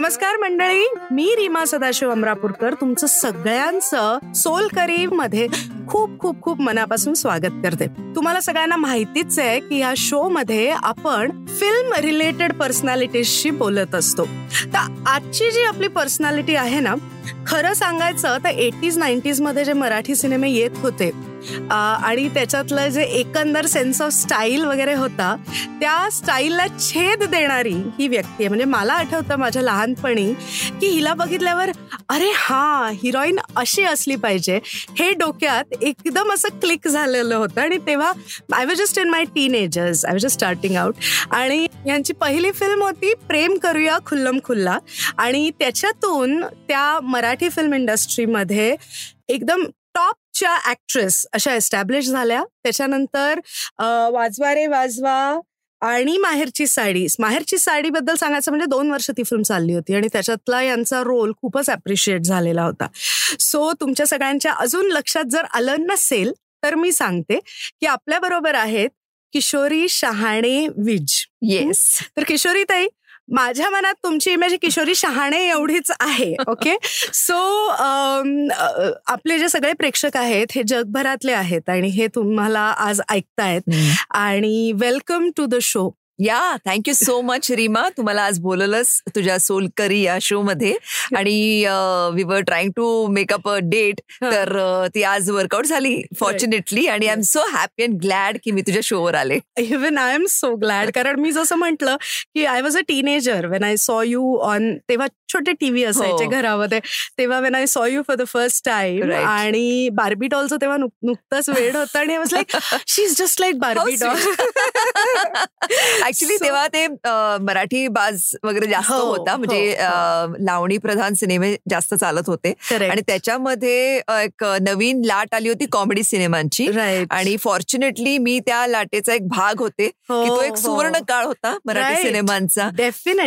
नमस्कार मंडळी मी रीमा सदाशिव अमरापूरकर तुमचं सगळ्यांचं सोल करीवमध्ये खूप खूप खूप मनापासून स्वागत करते. तुम्हाला सगळ्यांना माहितीच आहे की या शो मध्ये आपण फिल्म रिलेटेड पर्सनॅलिटीजशी बोलत असतो. तर आजची जी आपली पर्सनॅलिटी आहे ना खरं सांगायचं तर एटीज नाईन्टीजमध्ये जे मराठी सिनेमे येत होते आणि त्याच्यातलं जे एकंदर सेन्स ऑफ स्टाईल वगैरे होता त्या स्टाईलला छेद देणारी ही व्यक्ती आहे. म्हणजे मला आठवतं माझ्या लहानपणी की हिला बघितल्यावर अरे हा हिरोईन अशी असली पाहिजे. हे डोक्यात एकदम असं क्लिक झालेलं होतं. आणि तेव्हा I was just in my teenagers I was just starting out आणि यांची पहिली फिल्म होती प्रेम करूया खुल्लम खुल्ला. आणि त्याच्यातून त्या मराठी फिल्म इंडस्ट्रीमध्ये एकदम टॉपच्या ऍक्ट्रेस अशा एस्टॅब्लिश झाल्या. त्याच्यानंतर वाजवा रे वाजवा आणि माहेरची साडी. माहेरची साडीबद्दल सांगायचं म्हणजे दोन वर्ष ती फिल्म चालली होती आणि त्याच्यातला यांचा रोल खूपच अप्रिशिएट झालेला होता. सो तुमच्या सगळ्यांच्या अजून लक्षात जर आलं नसेल तर मी सांगते की आपल्या बरोबर आहेत किशोरी शहाणे विज. येस तर किशोरी ताई माझ्या मनात तुमची इमेज किशोरी शहाणे एवढीच आहे ओके सो आपले जे सगळे प्रेक्षक आहेत हे जगभरातले आहेत आणि हे तुम्हाला आज ऐकतायत. आणि welcome to the show yeah thank you so much Reema तुम्हाला आज बोलवलंस तुझ्या सोलकरी या शो मध्ये. आणि we were trying to make up a date तर ती आज वर्कआउट झाली फॉर्च्युनेटली आणि I am so happy and glad की मी तुझ्या शोवर आले. Even I am so glad कारण मी जसं म्हटलं की I was a teenager when I saw you on तेव्हा छोटे टीव्ही असायचे हो. घरामध्ये. तेव्हा when I saw you for the first time आणि बार्बी डॉलचं तेव्हा नुकतंच वेळ होतं आणि was like she is just like Barbie doll actually तेव्हा ते मराठी बाज वगैरे जास्त हो, होता. म्हणजे हो, लावणी प्रधान सिनेमे जास्त चालत होते. आणि त्याच्यामध्ये एक नवीन लाट आली होती कॉमेडी सिनेमांची. आणि फॉर्च्युनेटली मी त्या लाटेचा एक भाग होते की तो एक सुवर्ण काळ होता मराठी सिनेमांचा.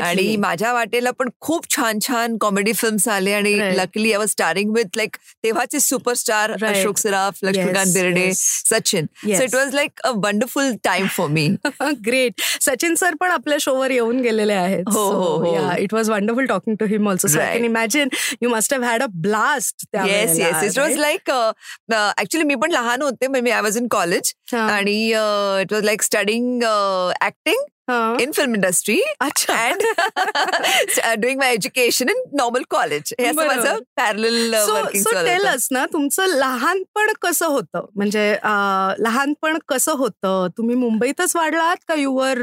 आणि माझ्या वाटेला पण खूप छान छान छान कॉमेडी फिल्म्स आले. आणि luckily I was starring with like तेव्हाचे superstar Ashok Saraf Laxmikant Berde Sachin. So it was like a wonderful time for me great Sachin sir पण आपल्या शोवर येऊन गेलेले आहेत. हो it was wonderful talking to him also can imagine you must have had a blast yes yes it was like actually मी पण लहान होते. म्हणजे आय वॉज इन कॉलेज आणि it was like studying acting in film industry अच्छा and doing my education in normal college हे असं माझं पॅरल टेलच ना तुमचं लहानपण कसं होतं? म्हणजे लहानपण कसं होतं? तुम्ही मुंबईतच वाढलात का your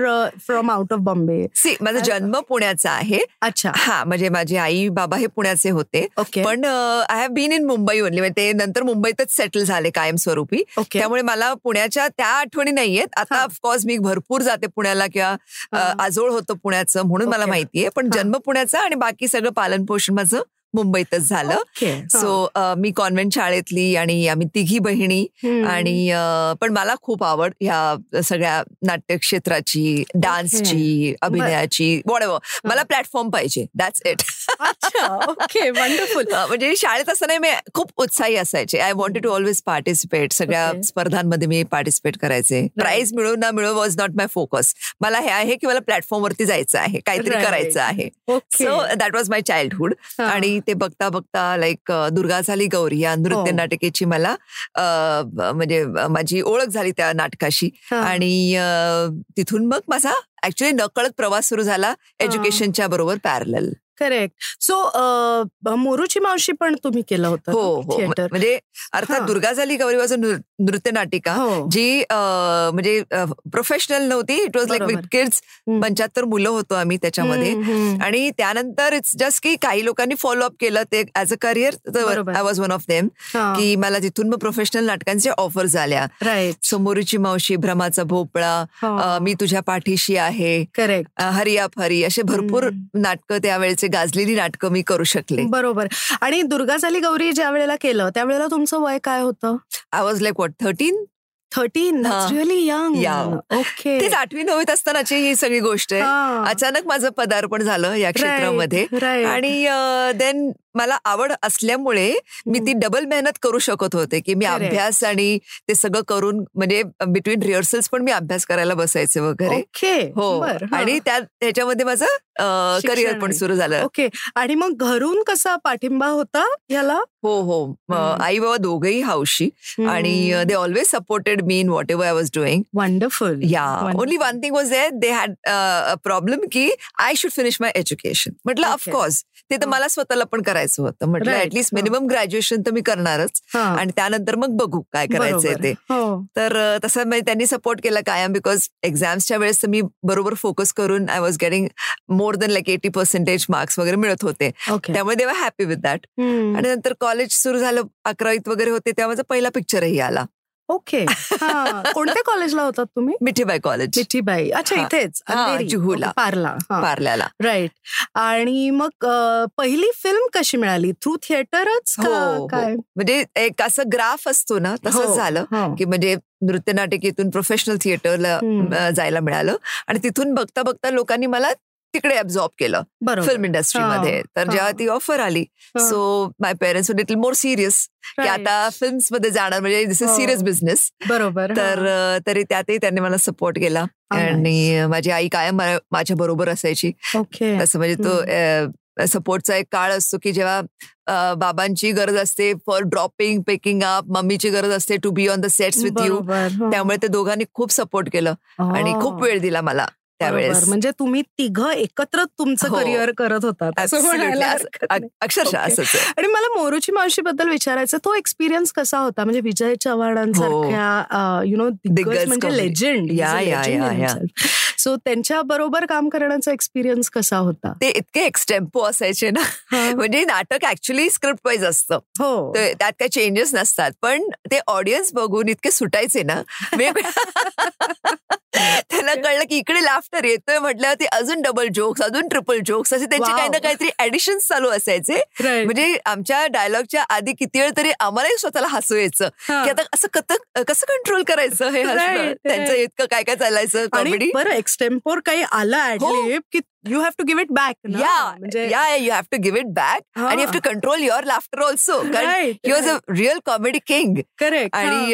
from out of Bombay see माझा जन्म पुण्याचा आहे. अच्छा. हा म्हणजे माझे आई बाबा हे पुण्याचे होते. पण I have been in Mumbai only म्हणजे ते नंतर मुंबईतच सेटल झाले कायमस्वरूपी. त्यामुळे मला पुण्याच्या त्या आठवणी नाहीयेत. आता ऑफकोर्स मी भरपूर जाते पुण्याला किंवा आजोळ होतं पुण्याचं म्हणून मला माहितीये. पण जन्म पुण्याचा आणि बाकी सगळं पालन पोषण माझं मुंबईतच झालं. सो मी कॉन्व्हेंट शाळेतली आणि आम्ही तिघी बहिणी आणि पण मला खूप आवड ह्या सगळ्या नाट्य क्षेत्राची डान्सची अभिनयाची वॉडेवर मला प्लॅटफॉर्म पाहिजे. दॅट्स इट ओके वंडरफुल म्हणजे शाळेत असताना मी खूप उत्साही असायचे. I wanted to always participate सगळ्या स्पर्धांमध्ये मी पार्टिसिपेट करायचे. प्राईज मिळू ना मिळू वॉज नॉट माय फोकस मला हे आहे की मला प्लॅटफॉर्मवरती जायचं आहे. काहीतरी करायचं आहे. So that was my childhood आणि ते बघता बघता लाईक दुर्गा झाली गौरी या नृत्य हो. नाटकेची मला म्हणजे माझी ओळख झाली त्या नाटकाशी. आणि तिथून मग माझा ऍक्च्युली नकळत प्रवास सुरू झाला एज्युकेशनच्या बरोबर पॅरल करेक्ट. सो मोरूची मावशी पण तुम्ही केलं होतं हो हो. म्हणजे अर्थात दुर्गा झाली गौरी वॉज नृत्य नाटिका हो. जी म्हणजे प्रोफेशनल नव्हती. It was like with kids पंच्याहत्तर मुलं होतो आम्ही त्याच्यामध्ये. आणि त्यानंतर इट्स जस्ट की काही लोकांनी फॉलोअप केलं. ते as a career I was one of them की मला तिथून मग प्रोफेशनल नाटकांच्या ऑफर झाल्या समोरीची मावशी भ्रमाचा भोपळा मी तुझ्या पाठीशी आहे. करेक्ट हरिया फरी असे भरपूर नाटकं त्यावेळेचे गाजलेली नाटकं मी करू शकले. बरोबर. आणि दुर्गा झाली गौरी ज्या वेळेला केलं त्यावेळेला तुमचं वय काय होतं? I was like what thirteen thirteen really young okay तेच आठवी नववीत असतानाची ही सगळी गोष्ट आहे. अचानक माझं पदार्पण झालं या क्षेत्रामध्ये. आणि देन मला आवड असल्यामुळे मी ती डबल मेहनत करू शकत होते की मी अभ्यास आणि ते सगळं करून म्हणजे बिटवीन रिहर्सल्स पण मी अभ्यास करायला बसायचे वगैरे. हो आणि त्या त्याच्यामध्ये माझं करिअर पण सुरू झालं. ओके आणि मग घरून कसा पाठिंबा होता याला हो हो आई बाबा दोघेही हौशी आणि they always supported me in whatever I was doing wonderful yeah only one thing was they had problem की I should finish my education म्हटलं ऑफकोर्स ते तर मला स्वतःला पण करायचं होतं. म्हटलं ऍटलीस्ट मिनिमम ग्रॅज्युएशन तर मी करणारच. आणि त्यानंतर मग बघू काय करायचंय ते. हो. तर तसं म्हणजे त्यांनी सपोर्ट केला कायम बिकॉज एक्झाम्सच्या वेळेस मी बरोबर फोकस करून I was getting more than like eighty percentage marks वगैरे मिळत होते. त्यामुळे देवा हॅपी विथ दॅट आणि नंतर कॉलेज सुरू झालं अकरावीत वगैरे होते तेव्हा माझा पहिला पिक्चरही आला. ओके. कोणत्या कॉलेजला होतात तुम्ही? मिठीबाई कॉलेज मिठीबाई. अच्छा इथेच. जुहूला. पार्ला. पार्ल्याला. राईट आणि मग पहिली फिल्म कशी मिळाली? थ्रू थिएटरच हो, हो. काय? म्हणजे एक असं ग्राफ असतो ना तसंच हो, झालं की म्हणजे नृत्य नाटिकेतून प्रोफेशनल थिएटरला जायला मिळालं. आणि तिथून बघता बघता लोकांनी मला तिकडे अब्झॉर्ब केलं फिल्म इंडस्ट्रीमध्ये तर जेव्हा ती ऑफर आली so my parents little more serious की आता फिल्म्समध्ये जाणार म्हणजे दिस इज सिरियस बिझनेस बरोबर. तर तरी त्यातही त्यांनी मला सपोर्ट केला. आणि माझी आई कायम माझ्या बरोबर असायची. तसं म्हणजे तो सपोर्टचा एक काळ असतो की जेव्हा बाबांची गरज असते फॉर ड्रॉपिंग पेकिंग अप मम्मीची गरज असते to be on the sets with you त्यामुळे ते दोघांनी खूप सपोर्ट केलं. आणि खूप वेळ दिला मला. त्यावेळेस. म्हणजे तुम्ही तिघ एकत्र तुमचं करिअर हो. करत होतात अक्षरशः आणि मला मोरूची मावशी बद्दल विचारायचं तो एक्सपिरियन्स कसा होता? म्हणजे विजय चव्हाणांसारख्या यु नो दिग्गज म्हणजे लेजंड सो त्यांच्या बरोबर काम करण्याचा एक्सपिरियन्स कसा होता? ते इतके एक्सटेम्पो असायचे ना. म्हणजे नाटक ऍक्च्युली स्क्रिप्ट वाईज असतं. हो. त्यात काही चेंजेस नसतात. पण ते ऑडियन्स बघून इतके सुटायचे ना. त्यांना कळलं की इकडे लाफ्टर येतोय म्हटलं ते अजून डबल जोक्स अजून ट्रिपल जोक्स असे त्यांचे काही ना काहीतरी ऍडिशन चालू असायचे. म्हणजे आमच्या डायलॉगच्या आधी किती वेळ तरी आम्हालाही स्वतःला हसू यायचं की आता असं कसं कंट्रोल करायचं हे त्यांचं इतकं काय काय चालायचं कॉमेडी बरं एक्सटेम्पोर काही आलं हो. की you have to give it back yeah म्हणजे yeah you have to give it back आणि have to control your laughter also he was a real comedy king correct आणि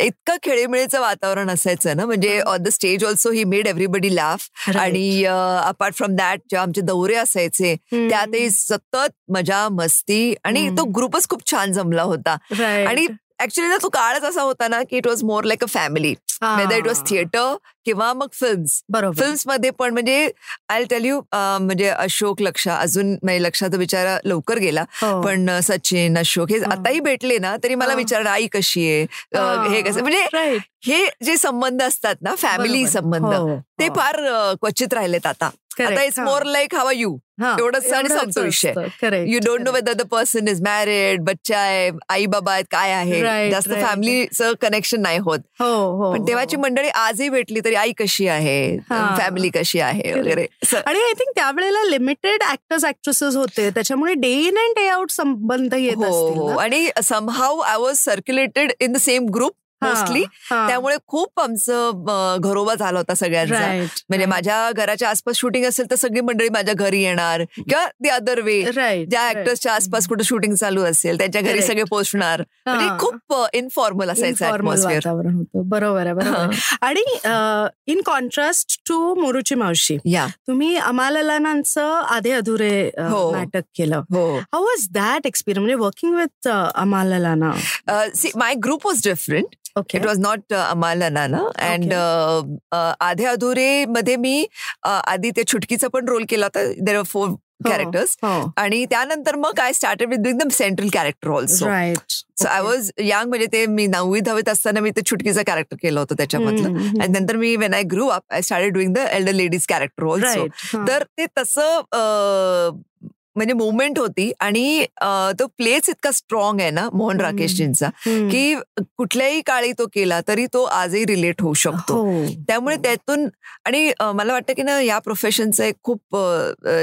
इतकं खेळीमेळीचं वातावरण असायचं ना म्हणजे on the stage also he made everybody laugh आणि अपार्ट फ्रॉम दॅट जेव्हा आमचे दौरे असायचे त्यातही सतत मजा मस्ती आणि तो ग्रुपच खूप छान जमला होता. आणि ऍक्च्युली ना तो काळच असा होता ना की it was more like a family whether it was theatre किंवा मग फिल्म्स फिल्म्समध्ये पण म्हणजे आय टेल यू म्हणजे अशोक लक्ष अजून म्हणजे लक्षात विचारा लवकर गेला. हो. पण सचिन अशोक हे आताही भेटले ना तरी मला विचार आई कशी आहे? हे. कसं? म्हणजे हे जे संबंध असतात ना फॅमिली संबंध हो, ते हो. फार क्वचित राहिलेत आता. आता it's more like how are you एवढंच आणि संपतो विषय. You don't know whether the person is married बच्चा आहे आई बाबा आहेत काय आहे. जास्त फॅमिलीचं कनेक्शन नाही होत. पण तेव्हाची मंडळी आजही भेटली तरी आई कशी आहे? फॅमिली कशी आहे वगैरे. आणि आय थिंक त्यावेळेला लिमिटेड ऍक्टर्स ऍक्ट्रेसेस होते. त्याच्यामुळे day in and day out संबंध येत हो, हो. आणि somehow I was circulated in the same group mostly. त्यामुळे खूप आमचं घरोबा झाला होता सगळ्यांचा. म्हणजे माझ्या घराच्या आसपास शूटिंग असेल तर सगळी मंडळी माझ्या घरी येणार. किंवा दी अदर वे ज्या ऍक्टर्सच्या आसपास कुठे शूटिंग चालू असेल त्यांच्या घरी सगळे पोहोचणार. म्हणजे खूप इनफॉर्मल असायचं बरोबर आहे बरोबर आणि इन कॉन्ट्रास्ट टू मोरूची मावशी. या. तुम्ही अमाललानांचं आधे अधुरे हो. नाटक केलं. हाऊ वॉज दॅट एक्सपिरियन्स म्हणजे working with अमाललाना? My group was different it was not Amal अनाना and आधे अधुरे मध्ये मी आधी ते छुटकीचा पण रोल केला होता. देर आर फोर कॅरेक्टर्स आणि त्यानंतर मग I started with doing the central character also so I was young म्हणजे ते मी नववी दहावीत असताना मी ते छुटकीचं कॅरेक्टर केलं होतं त्याच्यामधलं. आणि नंतर मी when I grew up I started doing the elder ladies character also तर ते तसं म्हणजे मुवमेंट होती आणि तो प्लेच इतका स्ट्रॉंग आहे ना मोहन राकेशजींचा की कुठल्याही काळी तो केला तरी तो आजही रिलेट होऊ शकतो. हो. त्यामुळे त्यातून आणि मला वाटतं की ना या प्रोफेशनचं एक खूप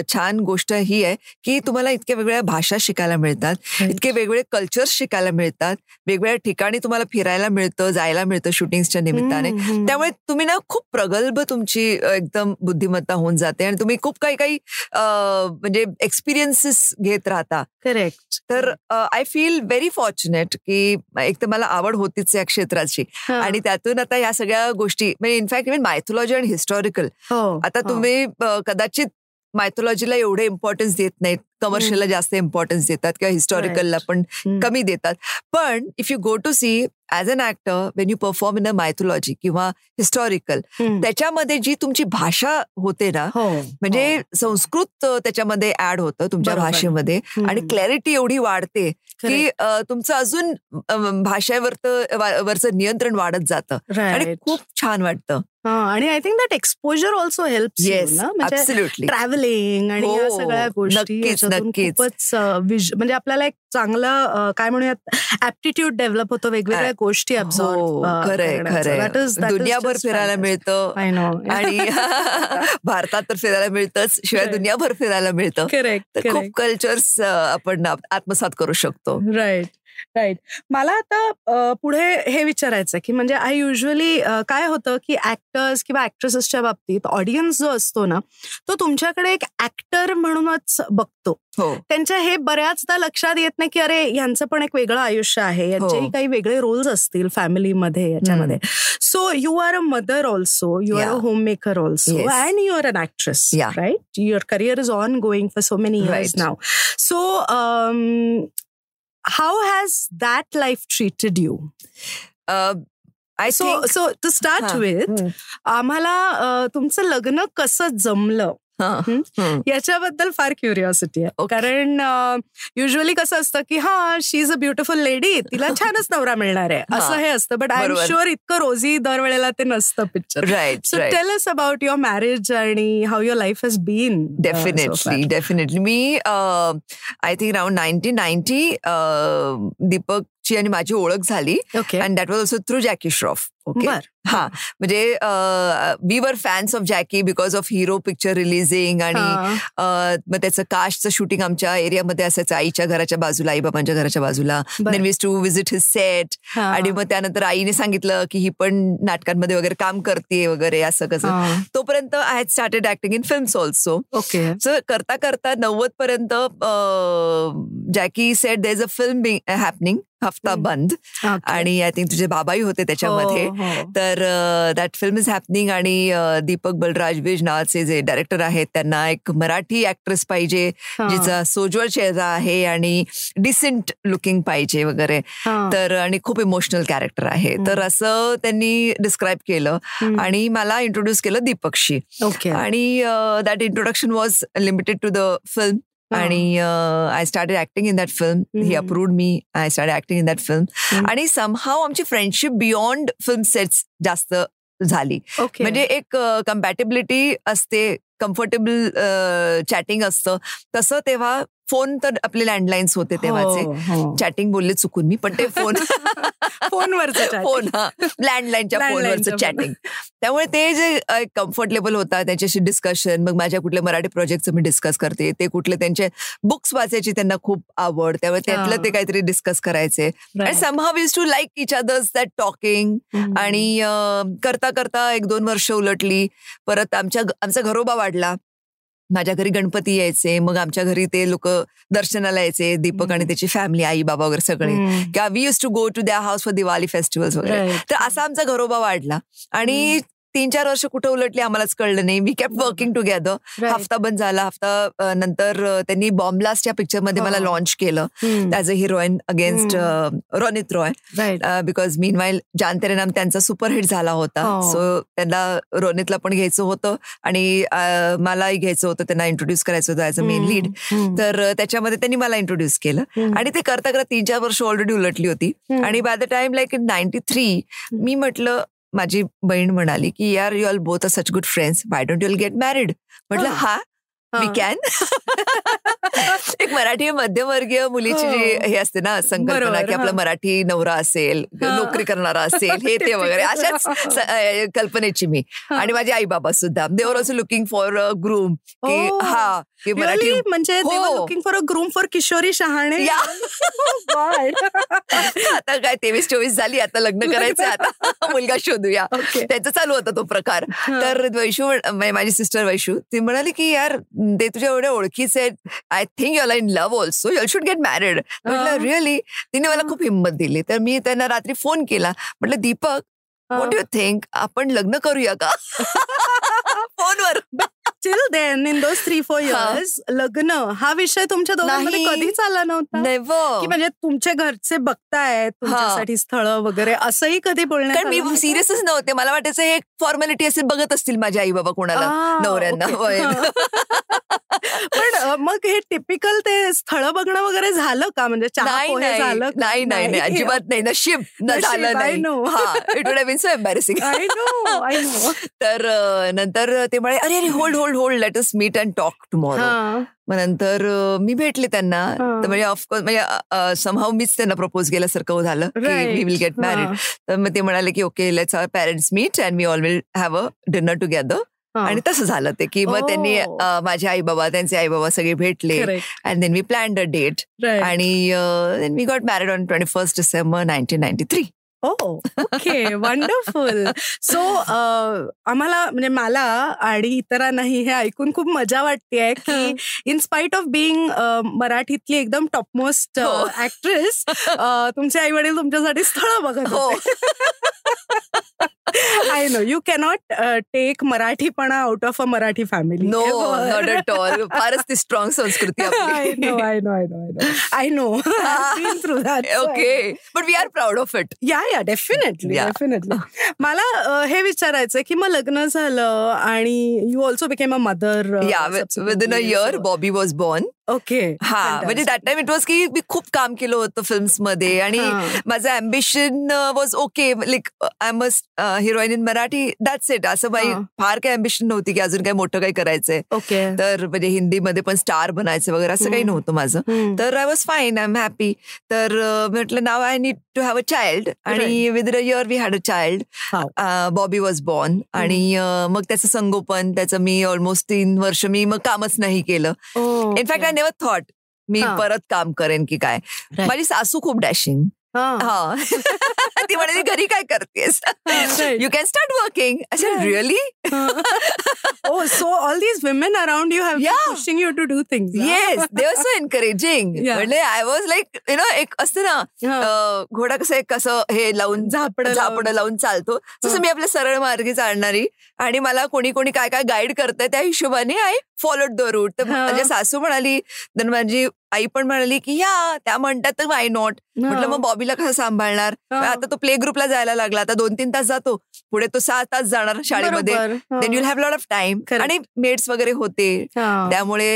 छान गोष्ट ही आहे की तुम्हाला इतक्या वेगवेगळ्या भाषा शिकायला मिळतात इतके वेगवेगळे कल्चर्स शिकायला मिळतात वेगवेगळ्या ठिकाणी तुम्हाला फिरायला मिळतं जायला मिळतं शूटिंगच्या निमित्ताने. त्यामुळे तुम्ही ना खूप प्रगल्भ तुमची एकदम बुद्धिमत्ता होऊन जाते आणि तुम्ही खूप काही काही म्हणजे एक्सपिरियन्स एक्सपिरियन्सेस घेत राहता. करेक्ट तर आय फील व्हेरी फॉर्च्युनेट की एक तर मला आवड होतीच या क्षेत्राची. आणि त्यातून आता या सगळ्या गोष्टी म्हणजे इनफॅक्ट इव्हन मायथोलॉजी आणि हिस्टॉरिकल आता तुम्ही कदाचित मायथोलॉजीला एवढे इम्पॉर्टन्स देत नाहीत. कमर्शियलला जास्त इम्पॉर्टन्स देतात किंवा हिस्टॉरिकलला पण कमी देतात. पण if you go to see as an actor when you perform in a mythology किंवा हिस्टॉरिकल त्याच्यामध्ये जी तुमची भाषा होते ना हो, म्हणजे हो. संस्कृत त्याच्यामध्ये ऍड होतं तुमच्या भाषेमध्ये आणि क्लॅरिटी एवढी वाढते की तुमचं अजून भाषेवर वरचं नियंत्रण वाढत जातं आणि खूप छान वाटतं. आणि I think that exposure also help travelling आणि या हो, सगळ्या गोष्टी खूपच म्हणजे आपल्याला एक चांगलं काय म्हणूयात ऍप्टिट्यूड डेव्हलप होतो वेगवेगळ्या गोष्टी हो, दुनियाभर फिरायला मिळतं. आणि भारतात तर फिरायला मिळतंच शिवाय दुनियाभर फिरायला मिळतं. खूप कल्चर्स आपण आत्मसात करू शकतो. राईट राईट मला आता पुढे हे विचारायचं की म्हणजे आय युजली काय होतं की ऍक्टर्स किंवा ऍक्ट्रेसेसच्या बाबतीत ऑडियन्स जो असतो ना तो तुमच्याकडे एक ऍक्टर म्हणूनच बघतो. हो. त्यांच्या हे बऱ्याचदा लक्षात येत नाही की अरे यांचं पण एक वेगळं आयुष्य आहे. यांचेही हो. काही वेगळे रोल्स असतील फॅमिलीमध्ये याच्यामध्ये. So you are a mother also you are a homemaker also and you are an actress right your career is ongoing for so many years now so how has that life treated you? Uh, I so, think, so to start huh, with, hmm. आम्हाला तुमचं लग्न कसं जमलं याच्याबद्दल फार curiosity आहे. कारण usually कसं असतं की हा she is a beautiful lady तिला छानच नवरा मिळणार आहे. असं हे. असतं. बट आय एम शुअर इतकं रोजी दरवेळेला ते नसतं picture. Right so tell us about your marriage आणि how your life has been definitely definitely. Me I think round nineteen ninety Deepak ची आणि माझी ओळख झाली. And that was also through Jackie Shroff okay हा. म्हणजे we were fans of Jackie because of Hero picture releasing आणि मग त्याचं कास्टचं शूटिंग आमच्या एरियामध्ये असायचं. आईच्या घराच्या बाजूला आई बाबांच्या घराच्या बाजूला. देन वीज टू विजिट हिज सेट आणि मग त्यानंतर आईने सांगितलं की ही पण नाटकांमध्ये वगैरे काम करते वगैरे असं कसं. तोपर्यंत I had started acting in films also okay so करता करता नव्वद पर्यंत Jackie set there is a film happening Hafta Bandh आणि आय थिंक तुझे बाबाही होते त्याच्यामध्ये. हो, हो. तर दॅट फिल्म इज हॅपनिंग आणि दीपक बलराज विज नावाचे जे डायरेक्टर आहेत त्यांना एक मराठी ऍक्ट्रेस पाहिजे जिचा सोज्वळ चेहरा आहे आणि डिसेंट लुकिंग पाहिजे वगैरे. तर आणि खूप इमोशनल कॅरेक्टर आहे. तर असं त्यांनी डिस्क्राईब केलं आणि मला इंट्रोड्यूस केलं दीपकशी. आणि that introduction was limited to the film आणि I started acting in that film he approved me I start acting in that film आणि समहाव आमची फ्रेंडशिप बियॉन्ड फिल्म सेट्स जास्त झाली. म्हणजे एक कम्पॅटेबिलिटी असते कम्फर्टेबल चॅटिंग असतं. तसं तेव्हा फोन तर आपले लँडलाईन्स होते तेव्हाचे. चॅटिंग हो, हो. बोलले चुकून मी पण ते फोन फोनवरचं फोन हा. लँडलाईनच्या फोनवरचं चॅटिंग त्यामुळे ते जे कम्फर्टेबल होता त्याच्याशी डिस्कशन मग माझ्या कुठल्या मराठी प्रोजेक्टचं मी डिस्कस करते ते कुठले त्यांचे बुक्स वाचायची त्यांना खूप आवड त्यामुळे त्यातलं ते काहीतरी डिस्कस करायचे. आणि somehow is to like each others that talking आणि करता करता एक दोन वर्ष उलटली परत आमच्या आमचा घरोबा वाढला. माझ्या घरी गणपती यायचे मग आमच्या घरी ते लोक दर्शनाला यायचे दीपक आणि त्याची फॅमिली आई बाबा वगैरे सगळे. किंवा we use to go to their house for Diwali festivals वगैरे. तर असा आमचा घरोबा वाढला. आणि तीन चार वर्ष कुठं उलटली आम्हालाच कळलं नाही. वी कॅप वर्किंग टुगेदर हफ्ता बंद झाला. हफ्ता नंतर त्यांनी बॉम्बलास्ट या पिक्चरमध्ये मला लॉन्च केलं. As a heroine against Ronit Roy because mean while जानतेरे नाम त्यांचा सुपरहिट झाला होता. सो हो. त्यांना रोनितला पण घ्यायचं होतं. आणि मलाही घ्यायचं होतं. त्यांना इंट्रोड्यूस करायचं होतं ऍज अ मेन लीड तर त्याच्यामध्ये त्यांनी मला इंट्रोड्यूस केलं. आणि ते करता करता तीन चार वर्ष ऑलरेडी उलटली होती. आणि by the time like in ninety three मी म्हटलं माझी बहीण म्हणाली की यार you all both a such good friends why don't you'll get married म्हटलं हा वी कॅन एक मराठी मध्यमवर्गीय मुलीची जी हो. हे असते ना संकल्पना की आपला मराठी नवरा असेल नोकरी करणारा असेल हे ते वगैरे अशाच कल्पनेची मी. आणि माझे आई बाबा सुद्धा they were also looking for a groom की हा की मराठी म्हणजे looking for a groom for Kishori Shahane? आता काय तेवीस चोवीस झाली आता लग्न करायचं आता. मुलगा शोधूया. त्याचा चालू होता तो प्रकार. तर वैशू माझी सिस्टर वैशू ती म्हणाली की यार ते तुझ्या एवढ्या ओळखीचे आहेत. I think you're in love also you're should get married म्हटलं रिअली तिने मला खूप हिंमत दिली. तर मी त्यांना रात्री फोन केला. म्हटलं दीपक वॉट यू थिंक आपण लग्न करूया का? फोनवर still then in those three four years लग्न हा विषय तुमच्या दोघांमध्ये. कधीच आला नव्हता? की म्हणजे तुमचे घरचे बघतायत तुमच्यासाठी स्थळ वगरे असंही कधी बोलण्यात कारण मी? सिरियसच नव्हते. मला वाटायचं हे फॉर्मॅलिटी असेल बघत असतील माझे आई बाबा कोणाला. नवऱ्यांना. पण मग हे टिपिकल ते स्थळ बघणं वगैरे झालं का? म्हणजे झालं? नाही नाही अजिबात नाही. नशीब झालं I नाही. It would been so embarrassing. तर नंतर ते म्हणे अरे अरे hold hold hold let us meet and talk tomorrow. मग नंतर मी भेटले त्यांना. तर म्हणजे ऑफकोर्स म्हणजे समहाव मीच त्यांना प्रपोज केल्यासारखं झालं की. We will get married. तर मग ते म्हणाले की okay let's our parents meet and we all will have a dinner together. आणि तसं झालं ते की मग त्यांनी Oh. माझे आई बाबा त्यांचे आई बाबा सगळे भेटले. And then we plan a date. आणि then we got married on twenty first December nineteen ninety three oh okay wonderful so आम्हाला म्हणजे मला आणि इतरांनाही हे ऐकून खूप मजा वाटतेय की इन स्पाइट ऑफ बिईंग मराठीतली एकदम टॉपमोस्ट हो. ऍक्ट्रेस तुमचे आई वडील तुमच्यासाठी स्थळ बघत हो. I know you cannot take मराठीपणा out of a Marathi family no not at all फारच ती स्ट्रॉंग संस्कृती आय नो आपली I know I know I know I know through that okay but we are proud of it yeah yeah definitely Yeah. Definitely मला अ, हे विचारायचंय की मग लग्न झालं आणि you also became a mother yeah within a year Bobby was born okay. हा म्हणजे दॅट टाइम इट वॉज की मी खूप काम केलं होतं फिल्म्समध्ये आणि. माझं ambition was okay like I must heroine in Marathi that's it असं काही हा. फार काही अम्बिशन नव्हती की अजून काही मोठं काही करायचंय. ओके. तर म्हणजे हिंदीमध्ये पण स्टार बनायचं वगैरे असं काही. नव्हतं माझं. तर I was fine I am happy तर अं, म्हटलं नाव I need to have a child आणि with a year we had a child Bobby was born आणि अं, मग त्याचं संगोपन त्याचं मी ऑलमोस्ट तीन वर्ष मी मग कामच नाही केलं. In fact I never thought मी. परत काम करेन की काय. माझी सासू खूप डॅशिंग हा. ती म्हणाली घरी काय करतेस. You can start working. Really oh so all these women around you have. Pushing you to do things yes they are so encouraging. म्हणजे I was like you know एक असतं ना घोडा कसं एक कसं हे लावून झापडं झापडं लावून चालतो. तसं मी आपल्या सरळ मार्गी चालणारी आणि मला कोणी कोणी काय काय गाईड करतंय त्या हिशोबाने आय फॉलोड द रूट. तर हा. माझी सासू म्हणाली तर माझी आई पण म्हणाली की या त्या म्हणतात तर वाय नॉट म्हटलं मग बॉबीला कसं सांभाळणार. आता तो प्ले ग्रुपला जायला लागला. आता दोन तीन तास जातो. पुढे तो सहा तास जाणार शाळेमध्ये. Then you'll have lot of time. आणि मेड्स वगैरे होते. त्यामुळे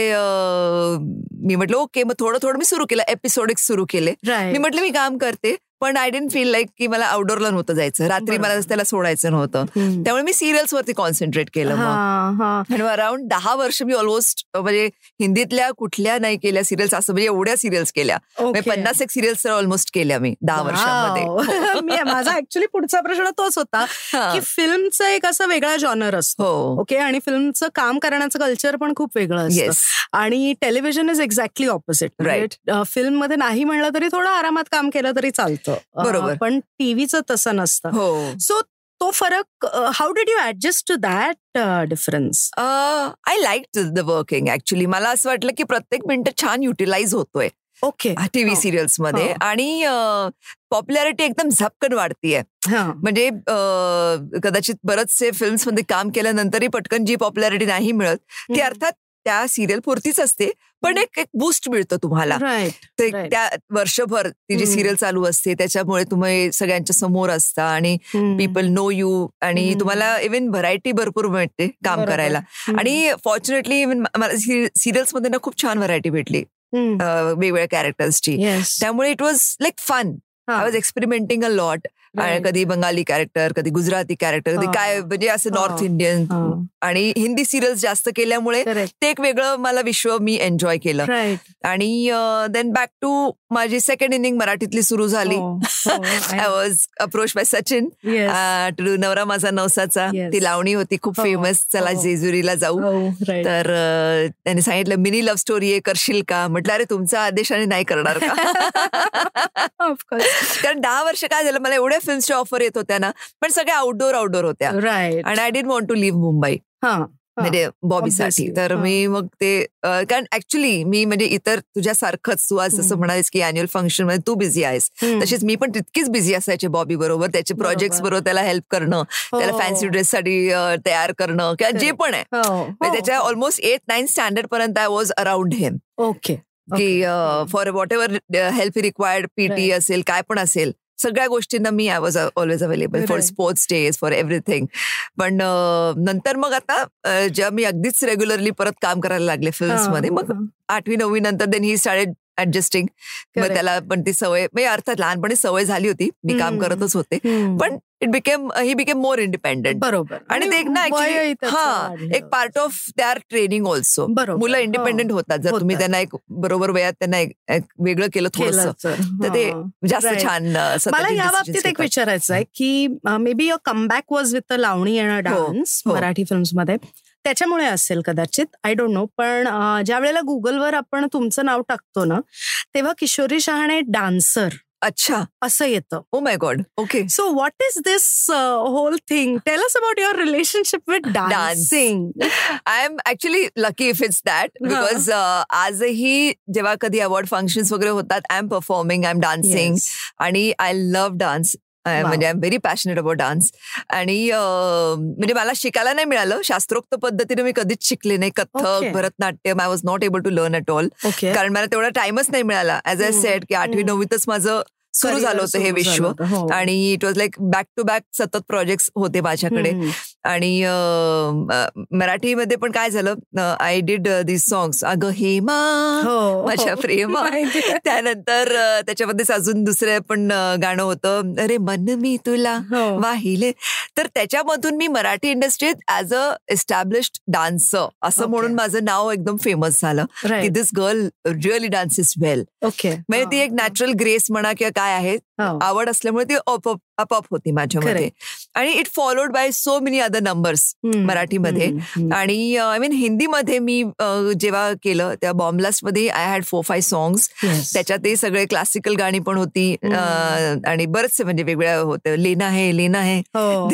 मी म्हटलं ओके. मग थोडं थोडं मी सुरू केलं. एपिसोडिक सुरू केले. मी म्हटलं मी काम करते. पण आय डेंट फील लाईक की मला आउटडोअरला नव्हतं जायचं. रात्री मला. त्याला सोडायचं नव्हतं. त्यामुळे मी सिरियल्स वरती कॉन्सन्ट्रेट केलं आणि अराउंड दहा वर्ष मी ऑलमोस्ट म्हणजे हिंदीतल्या कुठल्या नाही केल्या सिरियल्स असं म्हणजे एवढ्या सिरियल्स केल्या. म्हणजे पन्नास एक सिरियल्स ऑलमोस्ट केल्या मी दहा वर्षामध्ये. माझा ऍक्च्युली पुढचा प्रश्न तोच होता. की फिल्मचं एक असं वेगळा जॉनर असतो. हो. ओके? आणि फिल्मचं काम करण्याचं कल्चर पण खूप वेगळं असतं. आणि television is exactly opposite Right. फिल्ममध्ये नाही म्हणलं तरी थोडं आरामात काम केलं तरी चालतं. अ, बरोबर. पण टीव्हीचं तसं नसतं. हो. सो तो फरक how did you adjust to that difference I like the working actually मला असं वाटलं की प्रत्येक मिनिट छान युटिलाइज होतोय. ओके. टीव्ही हो. सिरियल्समध्ये हो. आणि पॉप्युलॅरिटी एकदम झपकन वाढतीये. म्हणजे कदाचित बरेचसे फिल्म्समध्ये काम केल्यानंतरही पटकन जी पॉप्युलॅरिटी नाही मिळत ती अर्थात त्या सिरियल पुरतीच असते पण एक एक बूस्ट मिळतं तुम्हाला. ते. त्या वर्षभर ती जी. सिरियल चालू असते त्याच्यामुळे तुम्ही सगळ्यांच्या समोर असता आणि पीपल नो यू आणि. तुम्हाला इव्हन व्हरायटी भरपूर मिळते काम करायला. आणि फॉर्च्युनेटली इव्हन मला सिरियल्समध्ये ना खूप छान व्हरायटी भेटली वेगवेगळ्या कॅरेक्टर्सची त्यामुळे it was like fun I was experimenting a lot कधी बंगाली कॅरेक्टर कधी गुजराती कॅरेक्टर कधी हा. काय म्हणजे असं हा. नॉर्थ इंडियन आणि हिंदी सिरियल्स जास्त केल्यामुळे ते एक वेगळं मला विश्व मी एन्जॉय केलं. आणि देन बॅक टू माझी सेकंड इनिंग मराठीतली सुरू झाली. हो, I was approach by Sachin to do Navra Maza Navsacha. ती लावणी होती खूप हो, फेमस चला हो. जेजुरीला जाऊ. तर अं, त्यांनी सांगितलं मिनी लव्ह स्टोरी आहे करशील का? म्हटलं अरे तुमचा आदेशाने नाही करणार का? कारण दहा वर्ष काय झालं मला एवढ्या फिल्मच्या ऑफर येत होत्या ना पण सगळ्या आउटडोर आउटडोर होत्या. राईट आणि I didn't want to leave Mumbai हा म्हणजे बॉबीसाठी तर मी मग ते कारण ऍक्च्युली मी म्हणजे इतर तुझ्यासारखंच तू आज जसं म्हणालीस की अॅन्युअल फंक्शनमध्ये तू बिझी आहेस. तशीच मी पण तितकीच बिझी असायचे बॉबी बरोबर. त्याचे प्रोजेक्ट बरोबर त्याला हेल्प करणं त्याला फॅन्सी ड्रेस साठी तयार करणं किंवा जे पण आहे. त्याच्या ऑलमोस्ट एट नाईन स्टँडर्ड पर्यंत I was around him okay की for whatever help required PT असेल काय पण असेल सगळ्या गोष्टींना मी I was always available for sports days for everything पण नंतर मग आता जेव्हा मी अगदीच रेग्युलरली परत काम करायला लागले फिल्म्समध्ये मग आठवी नववी नंतर देन ही स्टार्टेड ऍडजस्टिंग मग त्याला पण ती सवय म्हणजे अर्थात लहानपणी सवय झाली होती. मी काम करतच होते. पण it became he became more independent बरोबर. आणि ते एक ना हा एक part of their training also मुलं इंडिपेंडेंट. होतात. जर तुम्ही त्यांना एक बरोबर वयात त्यांना एक वेगळं केलं थोडस तर ते जास्त छान मला या बाबतीत एक विचारायचं आहे की maybe your comeback was with Lavani and dance Marathi फिल्म्समध्ये त्याच्यामुळे असेल कदाचित. आय डोंट नो पण ज्या वेळेला गुगलवर आपण तुमचं नाव टाकतो ना तेव्हा किशोरी शहाणे डान्सर अच्छा असं येतं. ओ my God okay so what is this whole thing tell us about your relationship with dancing I am actually lucky if it's that because आजही जेव्हा कधी अवॉर्ड फंक्शन्स वगैरे होतात I am performing I am dancing आणि I love dance म्हणजे I am very passionate about dance आणि म्हणजे मला शिकायला नाही मिळालं. शास्त्रोक्त पद्धतीने मी कधीच शिकले नाही. Kathak Bharatanatyam I was not able to learn at all कारण मला तेवढा टाइमच नाही मिळाला. ऍज अ सेट की आठवी नववीतच माझं सुरू झालं होतं हे विश्व. हो. आणि it was like back to back सतत प्रोजेक्ट होते माझ्याकडे. आणि मराठीमध्ये पण काय झालं? आय डिड दिस सॉंग्स अगं हेमा हो. माझ्या प्रेमा. त्यानंतर त्याच्यामध्येच अजून दुसरं पण गाणं होतं अरे मन मी तुला हो. वाहिले. तर त्याच्यामधून मी मराठी इंडस्ट्रीत ऍज अ एस्टॅब्लिश्ड डान्सर असं म्हणून माझं नाव एकदम फेमस झालं की this girl really dances well okay म्हणजे ती एक नॅचरल ग्रेस म्हणा किंवा काय आहे आवड असल्यामुळे ती अप होती माझ्यामध्ये. आणि it followed by so many other numbers मराठीमध्ये. आणि आय मीन हिंदीमध्ये मी जेव्हा केलं त्या बॉम्बलास्टमध्ये I had four five songs त्याच्यातही सगळे क्लासिकल गाणी पण होती. आणि बरेचसे म्हणजे वेगळ्या होते. लेना है लेना है. हो.